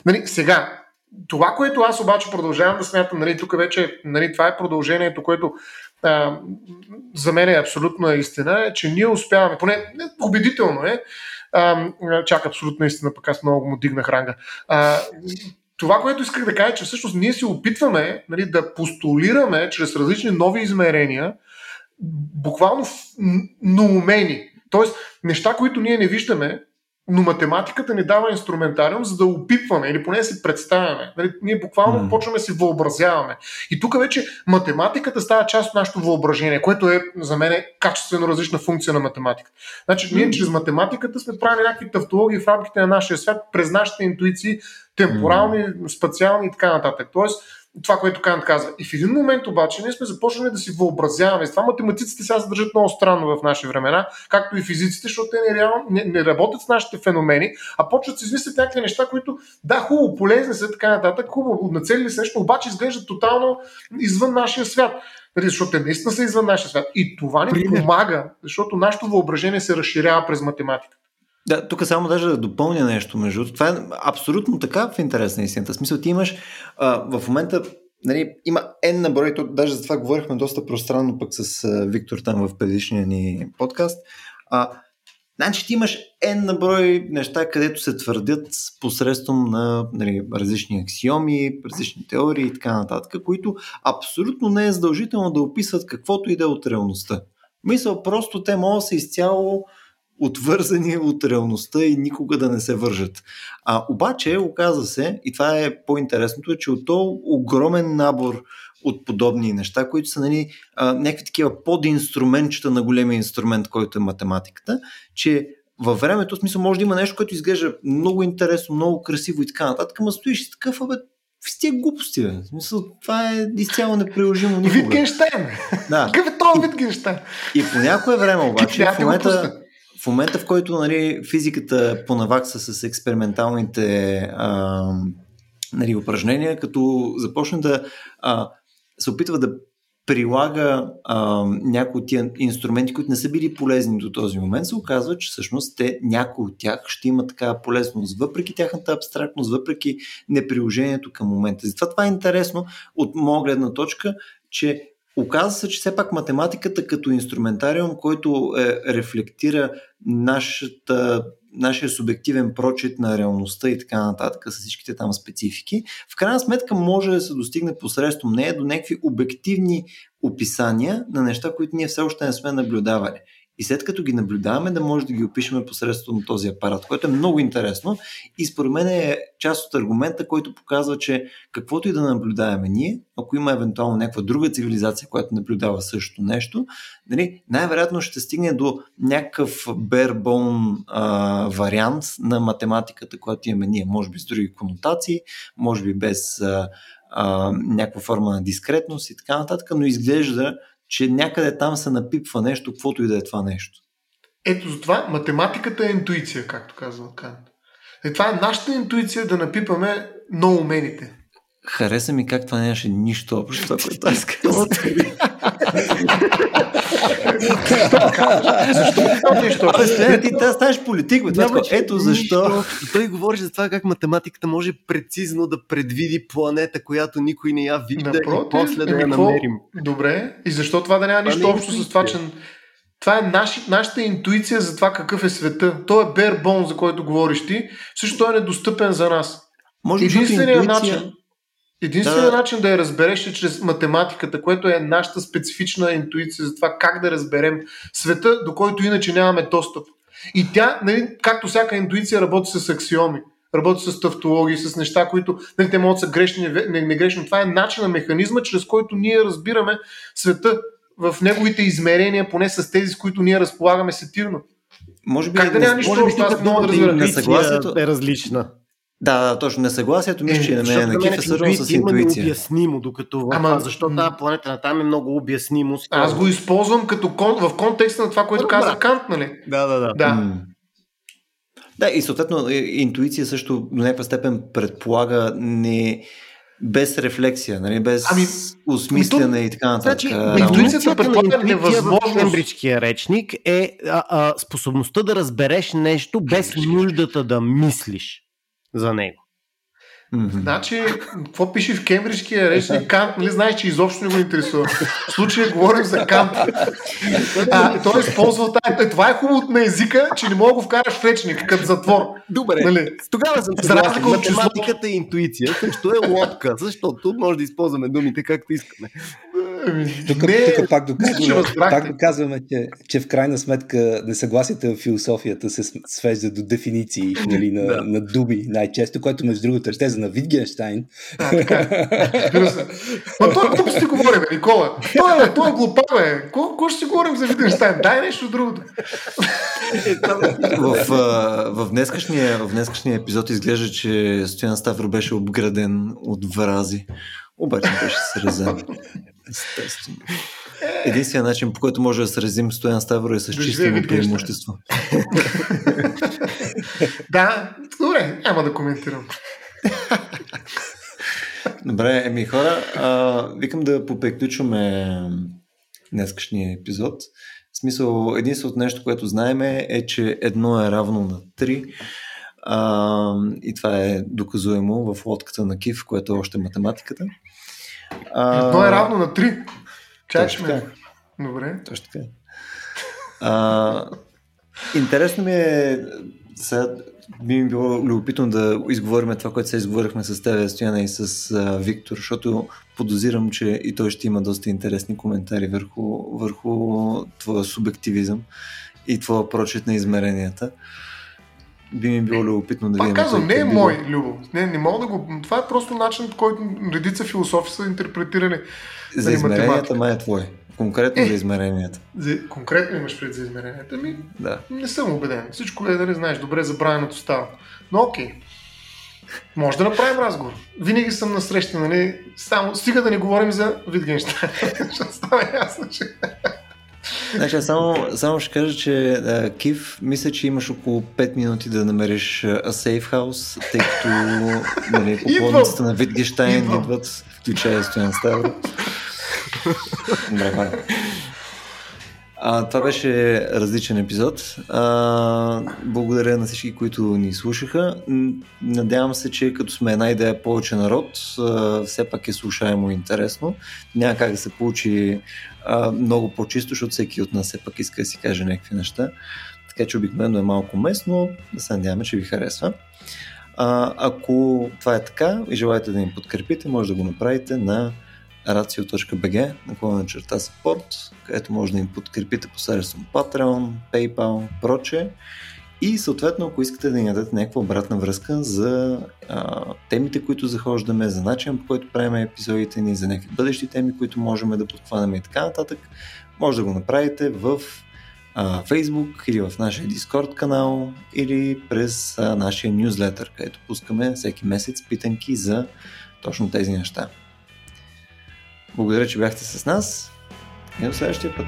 Нали, сега, това, което аз обаче продължавам да смятам, нали, тук вече нали, това е продължението, което а, за мен е абсолютно истина, е, че ние успяваме, поне убедително е, а, чак абсолютно истина, пък аз много му дигнах ранга. А, това, което исках да кажа, е, че всъщност ние се опитваме нали, да постулираме чрез различни нови измерения, буквално наумени. Тоест, неща, които ние не виждаме, но математиката ни дава инструментариум, за да опипваме или поне си представяме. Нали, ние буквално mm. почваме си въобразяваме. И тук вече математиката става част от нашето въображение, което е за мен е качествено различна функция на математиката. Значи, ние mm. чрез математиката сме правили някакви тавтологии в рамките на нашия свят, през нашите интуиции, темпорални, mm. спациални и така нататък. Тоест, това, което Кант каза. И в един момент обаче ние сме започнали да си въобразяваме. С това математиците сега се държат много странно в наши времена, както и физиците, защото те не, реално, не, не работят с нашите феномени, а почват да се измислят някакви неща, които да, хубаво, полезни са, така нататък, хубаво, нацелили се нещо, обаче изглеждат тотално извън нашия свят. Нали, защото те наистина са извън нашия свят. И това ни Пример. помага, защото нашето въображение се разширява през математика. Да, тук само даже да допълня нещо между Това е абсолютно така в интерес на истината. Смисъл, ти имаш а, в момента нали, има N на брой, то, даже за това говорихме доста пространно пък с а, Виктор там в предишния ни подкаст. А, значи ти имаш N на брой неща, където се твърдят посредством на нали, различни аксиоми, различни теории и така нататък, които абсолютно не е задължително да описват каквото и да е от реалността. Мисля, просто те могат да са изцяло отвързани от реалността и никога да не се вържат. А обаче, оказа се, и това е по-интересното, е, че от то огромен набор от подобни неща, които са нали, а, някакви такива подинструментчета на големия инструмент, който е математиката, че във времето, в смисъл, може да има нещо, което изглежда много интересно, много красиво и така нататък, ама стоиш и такъв, абе, в тия глупости, бе. В смисъл, това е изцяло неприложимо никога. Витгенштайн! Да. Какъв е този Витгенштайн? И по някое време обаче, в момента, в момента, в който нали, физиката понавакса с експерименталните а, нали, упражнения, като започне да а, се опитва да прилага а, някои от тия инструменти, които не са били полезни до този момент, се оказва, че всъщност те, някои от тях ще имат такава полезност, въпреки тяхната абстрактност, въпреки неприложението към момента. Затова това е интересно от моя гледна точка, че Оказва се, че все пак математиката като инструментариум, който е, рефлектира нашата, нашия субективен прочит на реалността и така нататък, с всичките там специфики, в крайна сметка може да се достигне посредством нея до някакви обективни описания на неща, които ние все още не сме наблюдавали и след като ги наблюдаваме, да може да ги опишем посредством този апарат, което е много интересно. И според мен е част от аргумента, който показва, че каквото и да наблюдаваме ние, ако има евентуално някаква друга цивилизация, която наблюдава същото нещо, нали, най-вероятно ще стигне до някакъв barebone вариант на математиката, която имаме ние, може би с други конотации, може би без а, а, някаква форма на дискретност и така нататък, но изглежда че някъде там се напипва нещо, каквото и да е това нещо. Ето за това математиката е интуиция, както казва Кант. Е, това е нашата интуиция да напипаме ноумените. Хареса ми как това нямаше нищо общо, това, което аз казвам. [laughs] защо? Ти да ставаш политик, бе. Това, ето защо. Той говори за това как математиката може прецизно да предвиди планета, която никой не я вижда и после да я намерим. Добре. И защо това да няма нищо общо с това, че това е наши, нашата интуиция за това какъв е света. Той е bare за който говориш ти. Също той е недостъпен за нас. Може Единственият начин Единственият да. начин да я разбереш е чрез математиката, което е нашата специфична интуиция за това как да разберем света, до който иначе нямаме достъп. И тя, нали, както всяка интуиция, работи с аксиоми, работи с тавтологии, с неща, които нали, те могат да са грешни, не, не грешни. Това е начинът, механизма, чрез който ние разбираме света в неговите измерения, поне с тези, с които ние разполагаме сетивно. Може би, как да няма нищо, може би, аз много да разбира. е различна. Да, да, точно. Несъгласието мисля, че е, на мен на Киф е свързано с интуиция. Е обяснимо, докато Ама, защо тази планета на там е много обяснимо. Аз го използвам като кон, в контекста на това, което каза Кант, нали? Да, да, да. да. Да, и съответно интуиция също до някаква степен предполага не без рефлексия, нали? без ами, осмислене и така нататък. Значи, интуицията предполага невъзможност. Кембриджския речник е а, а, способността да разбереш нещо без нуждата да мислиш за него. Mm-hmm. Значи, какво пише в кембриджския речник Кант, нали знаеш, че изобщо не го интересува. В случая говорим за Кант. А, той използва тази. Е, това е хубаво на езика, че не мога да го вкараш в речник, като затвор. Добре, нали? тогава съм съгласен. Математиката и интуиция също е лодка, защото може да използваме думите както искаме. Ами, тук, не, тук пак доказваме, пак доказваме че, че в крайна сметка несъгласията в философията се свежда до дефиниции нали, на, да. на дуби най-често, което между другото е теза на Витгенштайн. А, така. Ма той тук ще си говорим, Никола. Той е, той е глупа, бе. Какво ще си говорим за Витгенштайн? Дай нещо другото. в, в, днескашния, в днескашния епизод изглежда, че Стоян Ставро беше обграден от врази. Обаче беше срезан. Естествено. Единственият начин, по който може да сразим Стоян Ставро е с чистимо преимущество. да, добре, няма да коментирам. Добре, еми хора, а, викам да поприключваме днескашния епизод. В смисъл, единственото нещо, което знаем е, че едно е равно на 3. А, и това е доказуемо в лодката на Кив, което е още математиката. А, едно е равно на 3. Чакай ме. Добре. Точно така. А, интересно ми е сега би ми било любопитно да изговорим това, което се изговорихме с тебе, Стояна и с а, Виктор, защото подозирам, че и той ще има доста интересни коментари върху, върху твоя субективизъм и твоя прочет на измеренията. Би ми било любопитно да видим. Пак казвам, не е мой, Любо. Не, не мога да го... Това е просто начин, по който редица философи са интерпретирали. За нали, измеренията май е твой. Конкретно е, за измеренията. За, конкретно имаш пред за измеренията ми? Да. Не съм убеден. Всичко е, да не знаеш, добре забравеното става. Но окей. Може да направим разговор. Винаги съм на среща, нали? Само, стига да не говорим за Витгенштайн. [laughs] Ще става ясно, че... Значи, само, само ще кажа, че uh, Кив, мисля, че имаш около 5 минути да намериш uh, сейф хаус, тъй като нали, [laughs] поклонниците на Витгенштайн идват, включая Стоян Ставро. Добре, а, това беше различен епизод. А, благодаря на всички, които ни слушаха. Надявам се, че като сме една идея повече народ, а, все пак е слушаемо и интересно. Няма как да се получи а, много по-чисто, защото всеки от нас все пак иска да си каже някакви неща. Така че обикновено е малко местно. Да се надяваме, че ви харесва. А, ако това е така и желаете да ни подкрепите, може да го направите на racio.bg, наклона черта support, където може да им подкрепите посредством Patreon, PayPal, проче. И съответно, ако искате да ни дадете някаква обратна връзка за а, темите, които захождаме, за начин по който правим епизодите ни, за някакви бъдещи теми, които можем да подхванем и така нататък, може да го направите в а, Facebook или в нашия Discord канал или през а, нашия нюзлетър, където пускаме всеки месец питанки за точно тези неща. Благодаря, че бяхте с нас и до следващия път.